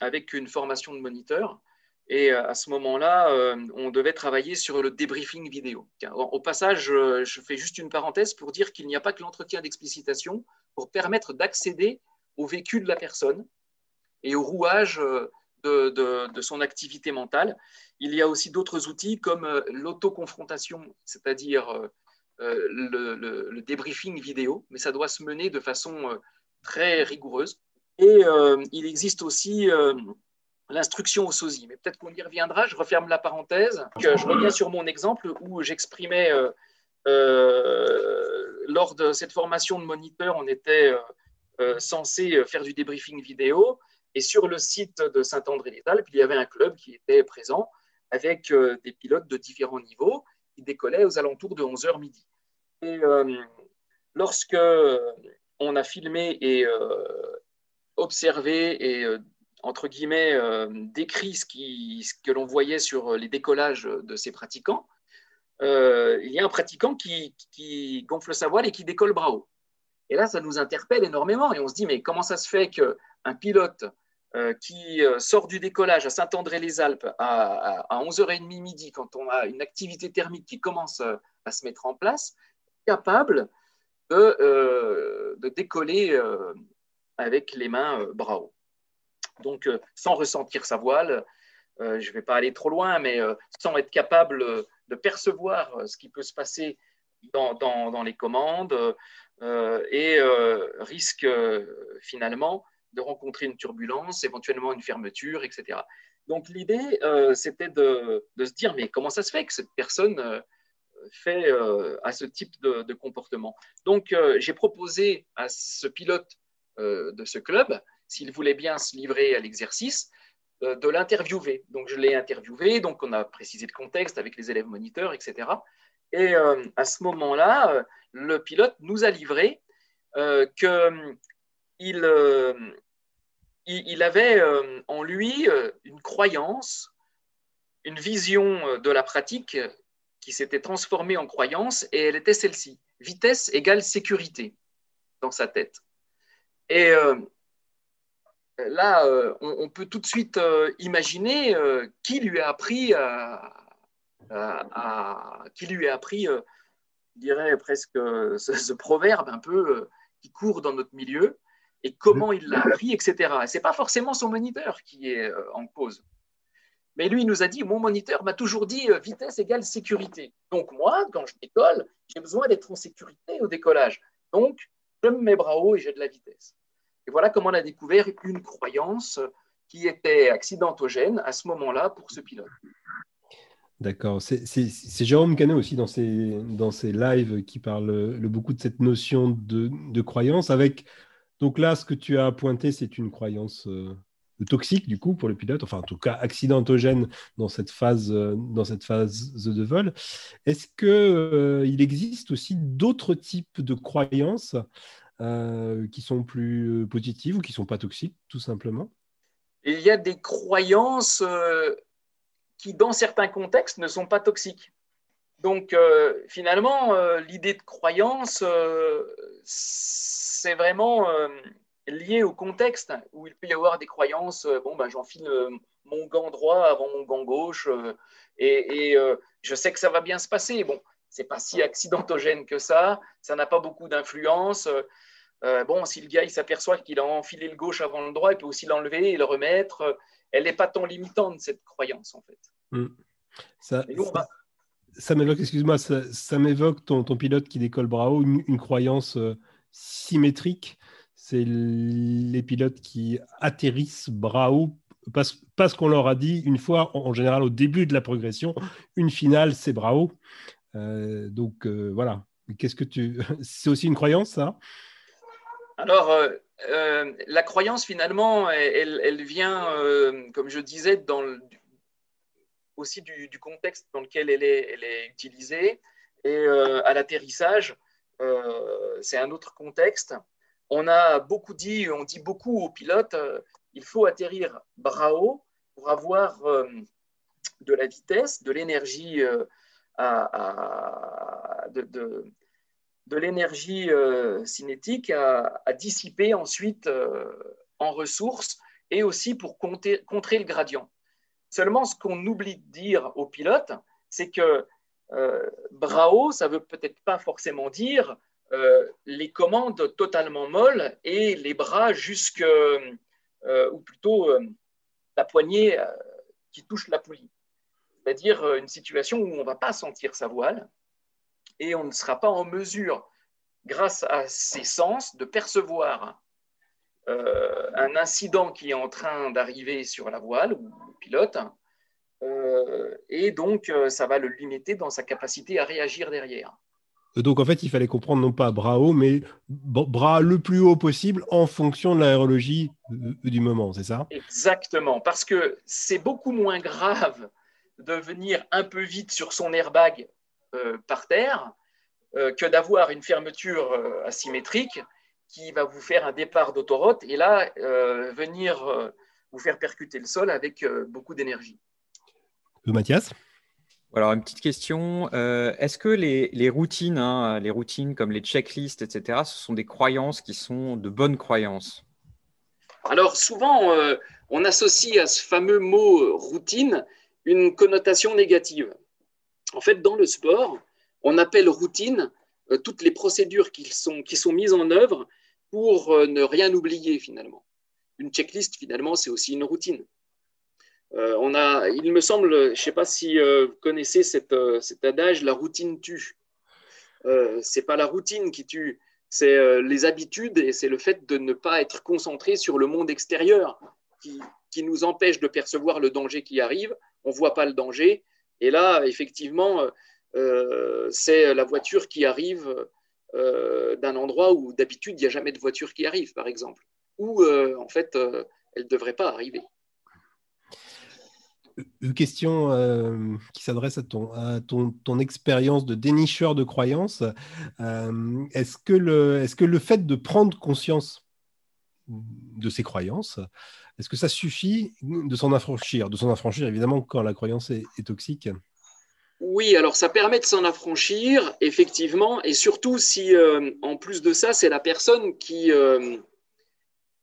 avec une formation de moniteur. Et à ce moment-là, on devait travailler sur le débriefing vidéo. Au passage, je fais juste une parenthèse pour dire qu'il n'y a pas que l'entretien d'explicitation pour permettre d'accéder au vécu de la personne et au rouage de, son activité mentale. Il y a aussi d'autres outils comme euh, l'autoconfrontation, c'est-à-dire euh, euh, le, débriefing vidéo, mais ça doit se mener de façon très rigoureuse. Et il existe aussi l'instruction au sosie, mais peut-être qu'on y reviendra. Je referme la parenthèse. Je reviens sur mon exemple où j'exprimais lors de cette formation de moniteur, on était censé faire du débriefing vidéo et sur le site de Saint-André-les-Alpes, il y avait un club qui était présent avec euh, des pilotes de différents niveaux qui décollaient aux alentours de 11h midi. Et euh, lorsque on a filmé et euh, observé et entre guillemets décrit ce, que l'on voyait sur les décollages de ces pratiquants, il y a un pratiquant qui, gonfle sa voile et qui décolle bras haut. Et là, ça nous interpelle énormément et on se dit mais comment ça se fait qu'un pilote euh, qui euh, sort du décollage à Saint-André-les-Alpes à, 11h30 midi, quand on a une activité thermique qui commence euh, à se mettre en place, capable de, décoller avec les mains bras. Donc, sans ressentir sa voile, je ne vais pas aller trop loin, mais sans être capable de percevoir ce qui peut se passer dans, dans les commandes et risque finalement de rencontrer une turbulence, éventuellement une fermeture, etc. Donc l'idée, c'était de, se dire, mais comment ça se fait que cette personne fait à ce type de, comportement? Donc j'ai proposé à ce pilote de ce club, s'il voulait bien se livrer à l'exercice, de l'interviewer. Donc je l'ai interviewé, donc on a précisé le contexte avec les élèves moniteurs, etc. Et à ce moment-là, le pilote nous a livré euh, qu'il euh, il, avait euh, en lui une croyance, une vision de la pratique qui s'était transformée en croyance et elle était celle-ci. Vitesse égale sécurité dans sa tête. Et là, on, peut tout de suite imaginer qui lui a appris qui lui a appris, je dirais presque ce, proverbe un peu qui court dans notre milieu et comment il l'a appris, etc. Ce n'est pas forcément son moniteur qui est euh, en cause. Mais lui, il nous a dit, mon moniteur m'a toujours dit euh, vitesse égale sécurité. Donc moi, quand je décolle, j'ai besoin d'être en sécurité au décollage. Donc, je me mets bras haut et j'ai de la vitesse. Et voilà comment on a découvert une croyance qui était accidentogène à ce moment-là pour ce pilote. D'accord. C'est Jérôme Canet aussi dans ses, dans ses lives qui parle le, beaucoup de cette notion de, de, croyance. Avec donc là, ce que tu as pointé, c'est une croyance euh, toxique du coup pour le pilote, enfin en tout cas accidentogène dans cette phase, euh, dans cette phase de vol. Est-ce que euh, il existe aussi d'autres types de croyances qui sont plus positives ou qui sont pas toxiques, tout simplement Il y a des croyances qui, dans certains contextes, ne sont pas toxiques. Donc, euh, finalement, euh, l'idée de croyance, euh, c'est vraiment lié au contexte où il peut y avoir des croyances. bon, ben, j'enfile mon gant droit avant mon gant gauche et, je sais que ça va bien se passer. Bon, c'est pas si accidentogène que ça. Ça n'a pas beaucoup d'influence. Bon, si le gars s'aperçoit qu'il a enfilé le gauche avant le droit, il peut aussi l'enlever et le remettre. Elle n'est pas tant limitante, cette croyance, en fait. Hmm. Ça, ça, m'évoque, excuse-moi, ça, m'évoque ton, ton, pilote qui décolle haut, une, croyance euh, symétrique. C'est les pilotes qui atterrissent haut parce, parce qu'on leur a dit une fois, en, général, au début de la progression, une finale, c'est. Euh, donc euh, voilà. Qu'est-ce que tu. <laughs> c'est aussi une croyance, ça? Alors, la croyance, finalement, elle, vient, comme je disais, aussi du, contexte dans lequel elle est, utilisée. Et euh, à l'atterrissage, euh, c'est un autre contexte. On a beaucoup dit, on dit beaucoup aux pilotes, euh, il faut atterrir bras pour avoir de la vitesse, de l'énergie à, de, l'énergie cinétique à, dissiper ensuite en ressources et aussi pour contrer le gradient. Seulement, ce qu'on oublie de dire aux pilotes, c'est que euh, ça veut peut-être pas forcément dire euh, les commandes totalement molles et les bras jusque, euh, ou plutôt la poignée qui touche la poulie. C'est-à-dire une situation où on ne va pas sentir sa voile et on ne sera pas en mesure, grâce à ses sens, de percevoir un incident qui est en train d'arriver sur la voile ou pilote. Euh, et donc, euh, ça va le limiter dans sa capacité à réagir derrière. Donc, en fait, il fallait comprendre non pas bras haut, mais bras le plus haut possible en fonction de l'aérologie du moment, c'est ça? Exactement, parce que c'est beaucoup moins grave de venir un peu vite sur son airbag euh, par terre que d'avoir une fermeture asymétrique qui va vous faire un départ d'autoroute et là, venir vous faire percuter le sol avec euh, beaucoup d'énergie. Euh, Mathias? Alors, une petite question. Euh, est-ce que les, routines, hein, les routines comme les checklists, etc., ce sont des croyances qui sont de bonnes croyances? Alors, souvent, on associe à ce fameux mot routine une connotation négative. En fait, dans le sport, on appelle routine toutes les procédures qui sont, qui sont mises en œuvre pour ne rien oublier finalement une checklist, finalement, c'est aussi une routine. Euh, on a, il me semble, je ne sais pas si euh, vous connaissez euh, cet adage, la routine tue. Ce n'est pas la routine qui tue, c'est les habitudes et c'est le fait de ne pas être concentré sur le monde extérieur qui, qui nous empêche de percevoir le danger qui arrive. On ne voit pas le danger. Et là, effectivement, euh, c'est la voiture qui arrive euh, d'un endroit où d'habitude, il n'y a jamais de voiture qui arrive, par exemple. Ou, euh, en fait, elle ne devrait pas arriver. Une question qui s'adresse à, ton expérience de dénicheur de croyances. est-ce, que le, est-ce que le fait de prendre conscience de ces croyances, est-ce que ça suffit de s'en affranchir De s'en affranchir, évidemment, quand la croyance est, toxique? Oui, alors ça permet de s'en affranchir, effectivement, et surtout si, euh, en plus de ça, c'est la personne qui, euh,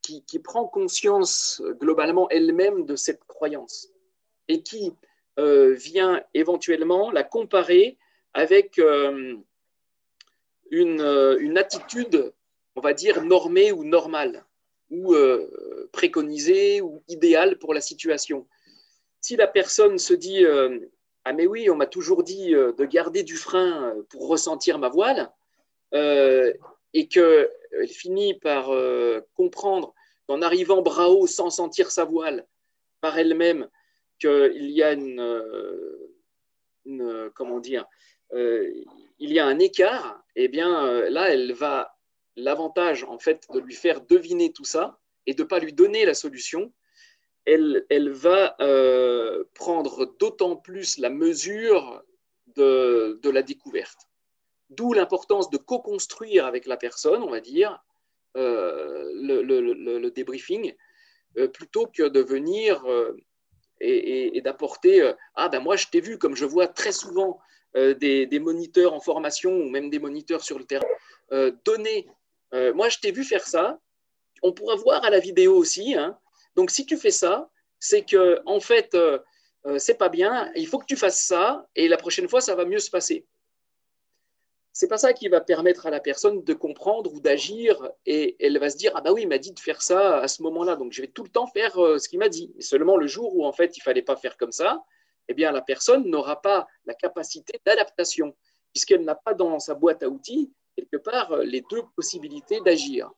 qui, prend conscience globalement elle-même de cette croyance et qui euh, vient éventuellement la comparer avec une, une, attitude, on va dire, normée ou normale ou euh, préconisé ou idéal pour la situation. Si la personne se dit euh, Ah, mais oui, on m'a toujours dit euh, de garder du frein pour ressentir ma voile, et qu'elle finit par comprendre qu'en arrivant bras haut sans sentir sa voile par elle-même, qu'il y a une, une, comment dire, il y a un écart, et eh bien là, elle va l'avantage en fait de lui faire deviner tout ça et de ne pas lui donner la solution, elle, va euh, prendre d'autant plus la mesure de, la découverte. D'où l'importance de co-construire avec la personne, on va dire, euh, le, le, débriefing, euh, plutôt que de venir et, d'apporter Ah ben moi je t'ai vu comme je vois très souvent des, moniteurs en formation ou même des moniteurs sur le terrain donner moi, je t'ai vu faire ça. On pourra voir à la vidéo aussi. Hein. Donc, si tu fais ça, c'est que en fait, euh, euh, c'est pas bien. Il faut que tu fasses ça, et la prochaine fois, ça va mieux se passer. C'est pas ça qui va permettre à la personne de comprendre ou d'agir, et elle va se dire ah bah oui, il m'a dit de faire ça à ce moment-là, donc je vais tout le temps faire ce qu'il m'a dit. Mais seulement le jour où en fait il fallait pas faire comme ça, eh bien la personne n'aura pas la capacité d'adaptation, puisqu'elle n'a pas dans sa boîte à outils quelque part euh, les deux possibilités d'agir.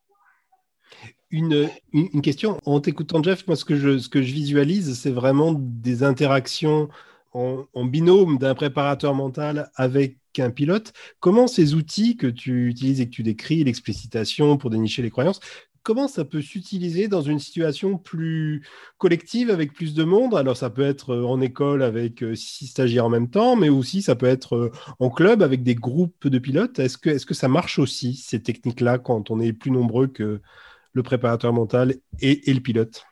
Une, une, question, en t'écoutant Jeff, moi ce que je, ce que je visualise, c'est vraiment des interactions en, binôme d'un préparateur mental avec un pilote. Comment ces outils que tu utilises et que tu décris, l'explicitation pour dénicher les croyances, comment ça peut s'utiliser dans une situation plus collective avec plus de monde? Alors ça peut être euh, en école avec euh, six stagiaires en même temps, mais aussi ça peut être euh, en club avec des groupes de pilotes. Est-ce que, est que ça marche aussi, ces techniques-là, quand on est plus nombreux que le préparateur mental et, le pilote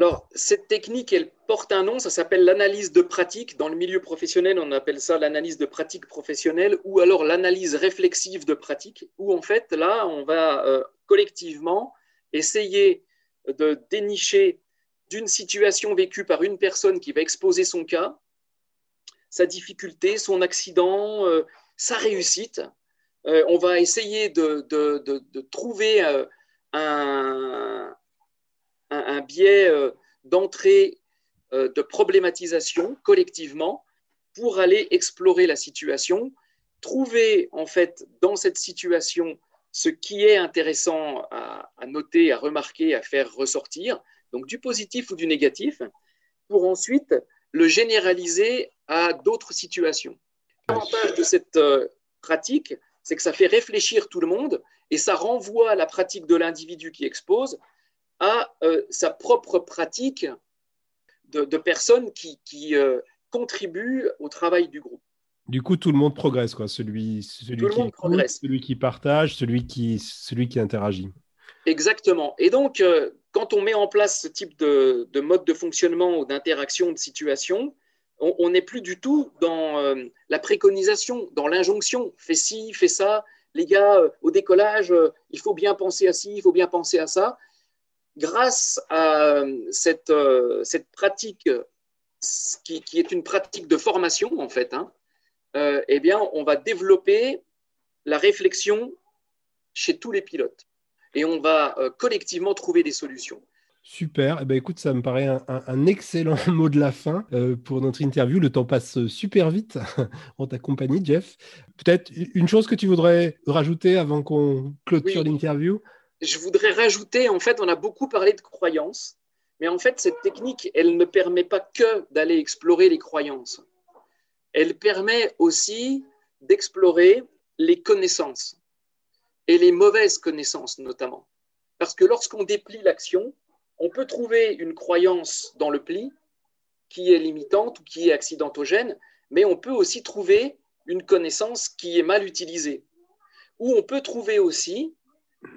alors, cette technique, elle porte un nom, ça s'appelle l'analyse de pratique. Dans le milieu professionnel, on appelle ça l'analyse de pratique professionnelle ou alors l'analyse réflexive de pratique, où en fait, là, on va collectivement essayer de dénicher d'une situation vécue par une personne qui va exposer son cas, sa difficulté, son accident, euh, sa réussite. Euh, on va essayer de, trouver euh, un, biais d'entrée de problématisation collectivement pour aller explorer la situation, trouver en fait dans cette situation ce qui est intéressant à, noter, à remarquer, à faire ressortir, donc du positif ou du négatif, pour ensuite le généraliser à d'autres situations. L'avantage de cette euh, pratique, c'est que ça fait réfléchir tout le monde et ça renvoie la pratique de l'individu qui expose à euh, sa propre pratique de, personnes qui, euh, contribuent au travail du groupe. Du coup, tout le monde progresse, quoi. Celui, celui qui progresse. celui qui partage, celui qui, celui qui interagit. Exactement. Et donc, euh, quand on met en place ce type de, mode de fonctionnement ou d'interaction de situation, on n'est plus du tout dans euh, la préconisation, dans l'injonction. Fais ci, fais ça. Les gars, euh, au décollage, il faut bien penser à ci, il faut bien penser à ça. Grâce à cette, cette pratique, qui, est une pratique de formation, en fait, hein, euh, eh on va développer la réflexion chez tous les pilotes et on va euh, collectivement trouver des solutions. Super. Eh ben, écoute, ça me paraît un, excellent <laughs> mot de la fin euh, pour notre interview. Le temps passe super vite <laughs> en ta compagnie, Jeff. Peut-être une chose que tu voudrais rajouter avant qu'on clôture l'interview? Je voudrais rajouter, en fait, on a beaucoup parlé de croyances. Mais en fait, cette technique, elle ne permet pas que d'aller explorer les croyances. Elle permet aussi d'explorer les connaissances et les mauvaises connaissances notamment. Parce que lorsqu'on déplie l'action, on peut trouver une croyance dans le pli qui est limitante ou qui est accidentogène, mais on peut aussi trouver une connaissance qui est mal utilisée. Ou on peut trouver aussi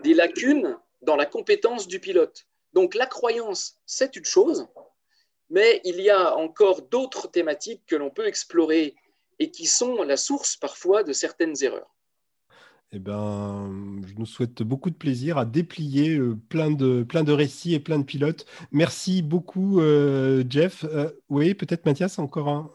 des lacunes dans la compétence du pilote. Donc la croyance, c'est une chose, mais il y a encore d'autres thématiques que l'on peut explorer et qui sont la source parfois de certaines erreurs. Eh ben, je nous souhaite beaucoup de plaisir à déplier euh, plein, de, plein de récits et plein de pilotes. Merci beaucoup, euh, Jeff. Euh, oui, peut-être Mathias, encore un,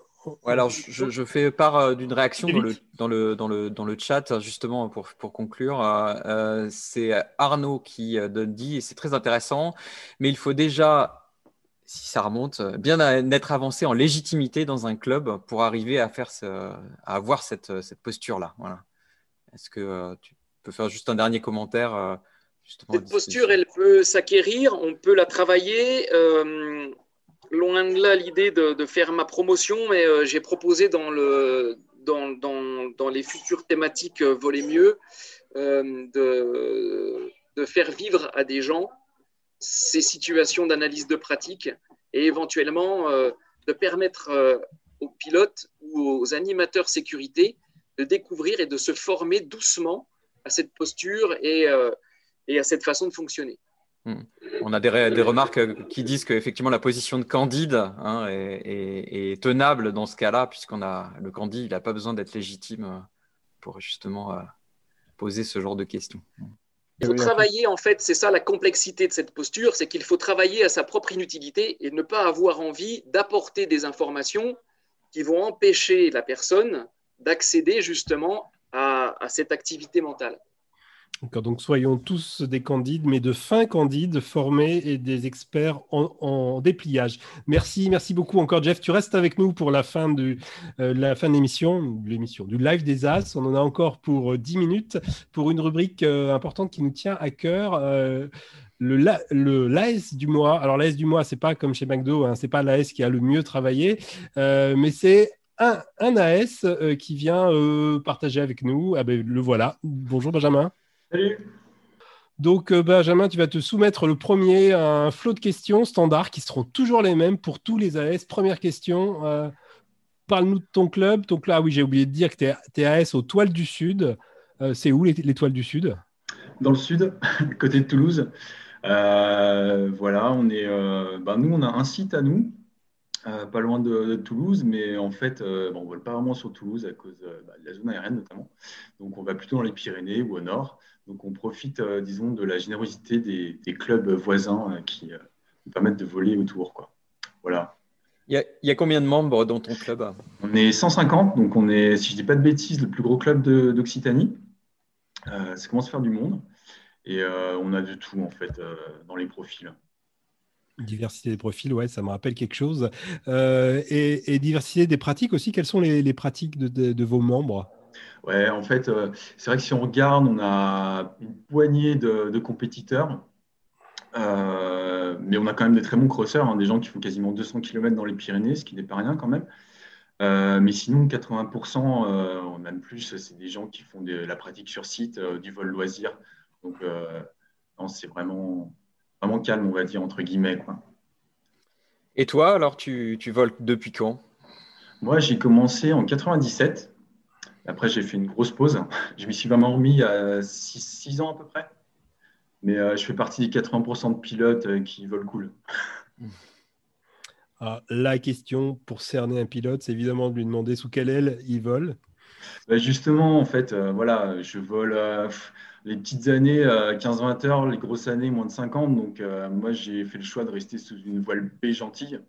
alors, je, fais part d'une réaction dans le, dans, le, dans, le, dans le chat, justement, pour, pour conclure. Euh, c'est Arnaud qui dit, et c'est très intéressant, mais il faut déjà, si ça remonte, bien être avancé en légitimité dans un club pour arriver à, faire à avoir cette, cette posture-là. Voilà. Est-ce que tu peux faire juste un dernier commentaire Cette posture, elle peut s'acquérir, on peut la travailler. Loin de là l'idée de, faire ma promotion, mais euh, j'ai proposé dans, le, dans, dans, dans, les futures thématiques euh, Voler mieux euh, de, de, faire vivre à des gens ces situations d'analyse de pratique et éventuellement de permettre aux pilotes ou aux animateurs sécurité de découvrir et de se former doucement à cette posture et, et à cette façon de fonctionner. Hmm. On a des, remarques qui disent qu'effectivement la position de Candide hein, est, tenable dans ce cas-là, puisqu'on a le Candide, il n'a pas besoin d'être légitime euh, pour justement euh, poser ce genre de questions. Il faut travailler, en fait, c'est ça la complexité de cette posture, c'est qu'il faut travailler à sa propre inutilité et ne pas avoir envie d'apporter des informations qui vont empêcher la personne d'accéder justement à cette activité mentale. Donc soyons tous des candides, mais de fins candides formés et des experts en, dépliage. Merci, merci beaucoup encore Jeff. Tu restes avec nous pour la fin de euh, la fin de l'émission, l'émission du live des As. On en a encore pour 10 euh, minutes pour une rubrique euh, importante qui nous tient à cœur. le, le l'AS du mois. Alors l'AS du mois, c'est pas comme chez McDo, hein, c'est pas l'AS qui a le mieux travaillé, mais c'est un, un AS qui vient partager avec nous. Ah ben, le voilà. Bonjour Benjamin. Salut. Donc, euh, Benjamin, tu vas te soumettre le premier à un flot de questions standards qui seront toujours les mêmes pour tous les AS. Première question, euh, parle-nous de ton club. Ton club, ah oui, j'ai oublié de dire que tu es, AS aux Toiles du Sud. Euh, c'est où les, Toiles du Sud? Dans le Sud, <laughs> côté de Toulouse. voilà, on est, bah, nous, on a un site à nous, pas loin de, Toulouse, mais en fait, on ne vole pas vraiment sur Toulouse à cause bah, de la zone aérienne notamment. Donc, on va plutôt dans les Pyrénées ou au nord. Donc on profite, euh, disons, de la générosité des, clubs voisins euh, qui euh, nous permettent de voler autour. Quoi. Voilà. Il y, a, combien de membres dans ton club? On est 150, donc on est, si je ne dis pas de bêtises, le plus gros club d'Occitanie. ça commence à faire du monde. Et on a de tout, en fait, dans les profils. Diversité des profils, ouais, ça me rappelle quelque chose. Et, diversité des pratiques aussi, quelles sont les, pratiques de vos membres? Ouais, en fait, euh, c'est vrai que si on regarde, on a une poignée de, compétiteurs, euh, mais on a quand même des très bons crosseurs, hein, des gens qui font quasiment 200 km dans les Pyrénées, ce qui n'est pas rien quand même. Euh, mais sinon, 80%, on même plus, c'est des gens qui font de la pratique sur site, du vol loisir. Donc, c'est vraiment, vraiment calme, on va dire, entre guillemets. Et toi, alors, tu, tu voles depuis quand? Moi, j'ai commencé en 97. Après, j'ai fait une grosse pause. <laughs> Je m'y suis vraiment remis il y a 6 ans à peu près. Mais euh, je fais partie des 80% de pilotes euh, qui volent cool. <laughs> Ah, la question pour cerner un pilote, c'est évidemment de lui demander sous quelle aile il vole. Bah, justement, en fait, euh, voilà, je vole les petites années 15-20 heures, les grosses années moins de 50. Donc, moi, j'ai fait le choix de rester sous une voile B gentille.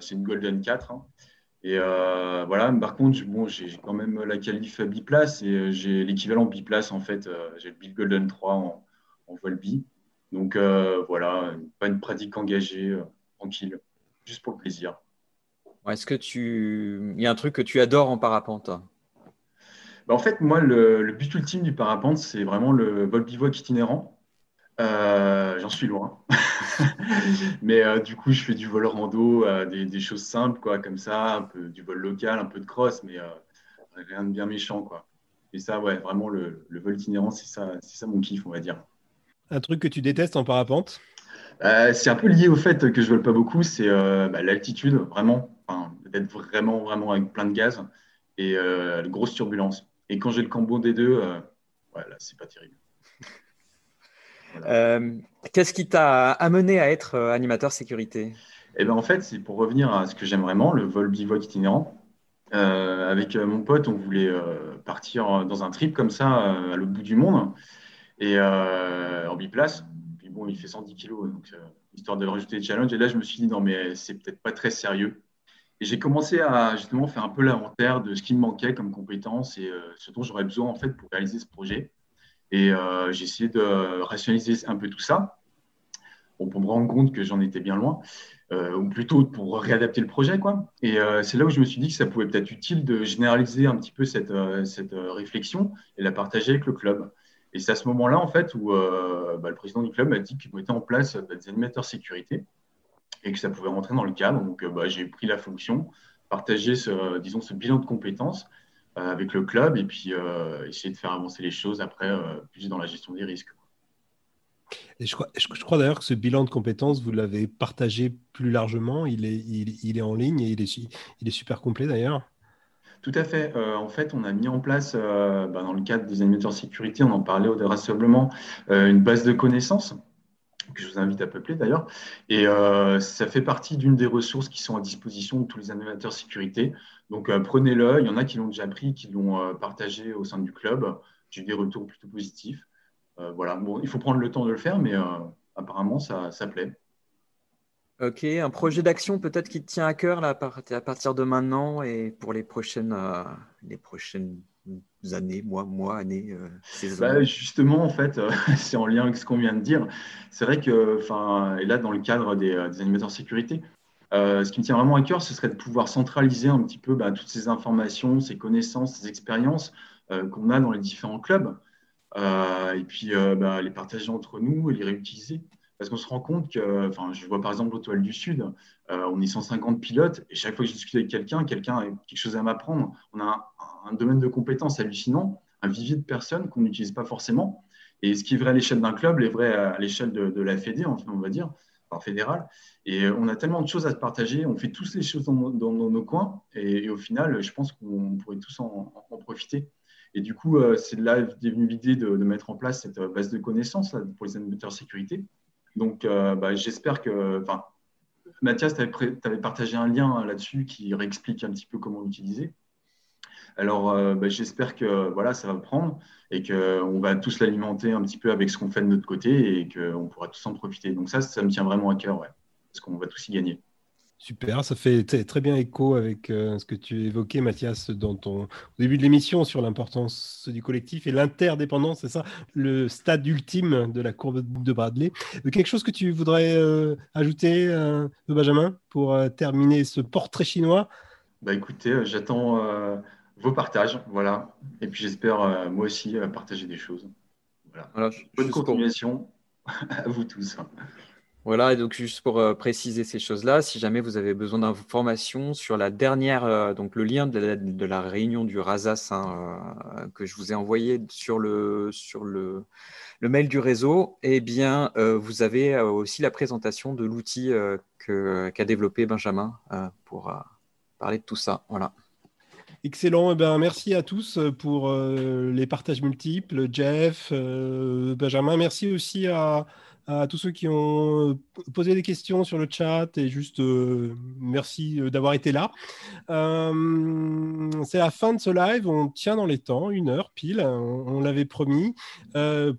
c'est une Golden 4. Et euh, voilà, par contre, bon, j'ai quand même la qualif biplace et euh, j'ai l'équivalent biplace en fait. Euh, j'ai le Bill Golden 3 en, en vol bi. Donc voilà, pas une pratique engagée, tranquille, juste pour le plaisir. Est-ce que tu. Il y a un truc que tu adores en parapente? Bah, En fait, moi, le, but ultime du parapente, c'est vraiment le vol bivouac itinérant. J'en suis loin. <laughs> Mais du coup, je fais du vol rando, des, choses simples, quoi, comme ça, un peu du vol local, un peu de cross, mais rien de bien méchant, quoi. Et ça, ouais, vraiment, le, vol itinérant, c'est ça, ça mon kiff, on va dire. Un truc que tu détestes en parapente? Euh, C'est un peu lié au fait que je vole pas beaucoup, c'est euh, bah, l'altitude, vraiment, d'être vraiment, vraiment avec plein de gaz et euh, les grosses turbulences. Et quand j'ai le combo des deux, voilà, c'est pas terrible. <laughs> Qu'est-ce qui t'a amené à être animateur sécurité? Eh ben, En fait, c'est pour revenir à ce que j'aime vraiment, le vol bivouac itinérant. Euh, avec euh, mon pote, on voulait euh, partir dans un trip comme ça à l'autre bout du monde et en biplace. Puis bon, il fait 110 kilos, donc histoire de rajouter des challenges. Et là, je me suis dit non, mais c'est peut-être pas très sérieux. Et j'ai commencé à justement faire un peu l'inventaire de ce qui me manquait comme compétences et ce dont j'aurais besoin en fait pour réaliser ce projet. Et j'ai essayé de rationaliser un peu tout ça pour me rendre compte que j'en étais bien loin. Euh, ou plutôt pour réadapter le projet. Quoi. Et euh, c'est là où je me suis dit que ça pouvait peut-être utile de généraliser un petit peu cette, euh, réflexion et la partager avec le club. Et c'est à ce moment-là, en fait, où bah, le président du club m'a dit qu'il mettait en place des animateurs sécurité et que ça pouvait rentrer dans le cadre. Donc, bah, j'ai pris la fonction, partager ce, disons, ce bilan de compétences avec le club et puis essayer de faire avancer les choses après, plus dans la gestion des risques. Et je crois, je, crois d'ailleurs que ce bilan de compétences, vous l'avez partagé plus largement. Il est, il, est en ligne et il est, il est super complet d'ailleurs. Tout à fait. Euh, en fait, on a mis en place, euh, bah, dans le cadre des animateurs sécurité, on en parlait au rassemblement, euh, une base de connaissances que je vous invite à peupler d'ailleurs. Et ça fait partie d'une des ressources qui sont à disposition de tous les animateurs sécurité. Donc prenez-le. Il y en a qui l'ont déjà pris, qui l'ont partagé au sein du club. J'ai eu des retours plutôt positifs. Euh, voilà, bon, il faut prendre le temps de le faire, mais euh, apparemment, ça, ça plaît. Ok, un projet d'action peut-être qui te tient à cœur là, à partir de maintenant et pour les prochaines, euh, les prochaines années, mois, mois, années, saisons bah, Justement, en fait, <laughs> c'est en lien avec ce qu'on vient de dire. C'est vrai que, et là, dans le cadre des, animateurs sécurité, ce qui me tient vraiment à cœur, ce serait de pouvoir centraliser un petit peu bah, toutes ces informations, ces connaissances, ces expériences qu'on a dans les différents clubs. Euh, et puis euh, bah, les partager entre nous et les réutiliser. Parce qu'on se rend compte que, enfin, je vois par exemple l'Étoile du Sud, euh, on est 150 pilotes et chaque fois que je discute avec quelqu'un, quelqu'un a quelque chose à m'apprendre. On a un, domaine de compétences hallucinant, un vivier de personnes qu'on n'utilise pas forcément. Et ce qui est vrai à l'échelle d'un club est vrai à l'échelle de, la Fédé, enfin, on va dire, enfin, fédérale. Et on a tellement de choses à se partager, on fait tous les choses dans, nos coins. Et, au final, je pense qu'on pourrait tous en profiter. Et du coup, euh, c'est là est venue l'idée de, mettre en place cette euh, base de connaissances pour les animateurs de sécurité. Donc, euh, bah, j'espère que. Mathias, tu avais, partagé un lien là-dessus qui réexplique un petit peu comment l'utiliser. Alors, bah, j'espère que voilà, ça va prendre et qu'on va tous l'alimenter un petit peu avec ce qu'on fait de notre côté et qu'on pourra tous en profiter. Donc, ça, ça me tient vraiment à cœur, ouais, parce qu'on va tous y gagner. Super, ça fait très bien écho avec euh, ce que tu évoquais, Mathias, dans ton au début de l'émission sur l'importance du collectif et l'interdépendance, c'est ça, le stade ultime de la courbe de Bradley. Euh, quelque chose que tu voudrais euh, ajouter, Benjamin, pour terminer ce portrait chinois? Bah écoutez, j'attends vos partages, voilà, et puis j'espère moi aussi partager des choses. Voilà. Bonne continuation <laughs> à vous tous. Voilà, et donc juste pour euh, préciser ces choses-là, si jamais vous avez besoin d'informations sur la dernière, euh, donc le lien de la, réunion du RASAS hein, euh, que je vous ai envoyé sur le, sur le, le mail du réseau, eh bien, vous avez aussi la présentation de l'outil qu'a développé Benjamin pour parler de tout ça. Voilà. Excellent. Eh ben, merci à tous pour les partages multiples. Jeff, Benjamin, merci aussi à tous ceux qui ont euh, posé des questions sur le chat et juste euh, merci euh, d'avoir été là. c'est la fin de ce live, on tient dans les temps, une heure pile, on, l'avait promis.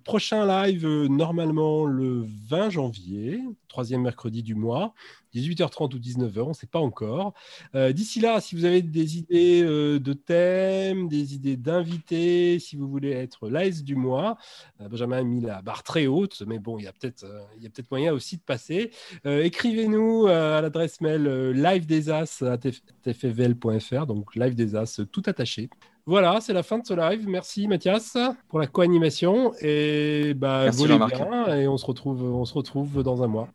prochain live normalement le 20 janvier, troisième mercredi du mois. 18h30 ou 19h, on ne sait pas encore. Euh, d'ici là, si vous avez des idées euh, de thèmes, des idées d'invités, si vous voulez être l'AS du mois, euh, Benjamin a mis la barre très haute, mais bon, il y a peut-être peut moyen aussi de passer. Écrivez-nous à l'adresse mail live des as à tfvl.fr, donc live des as tout attaché. Voilà, c'est la fin de ce live. Merci Mathias pour la co-animation et bah, hein, et on se retrouve dans un mois.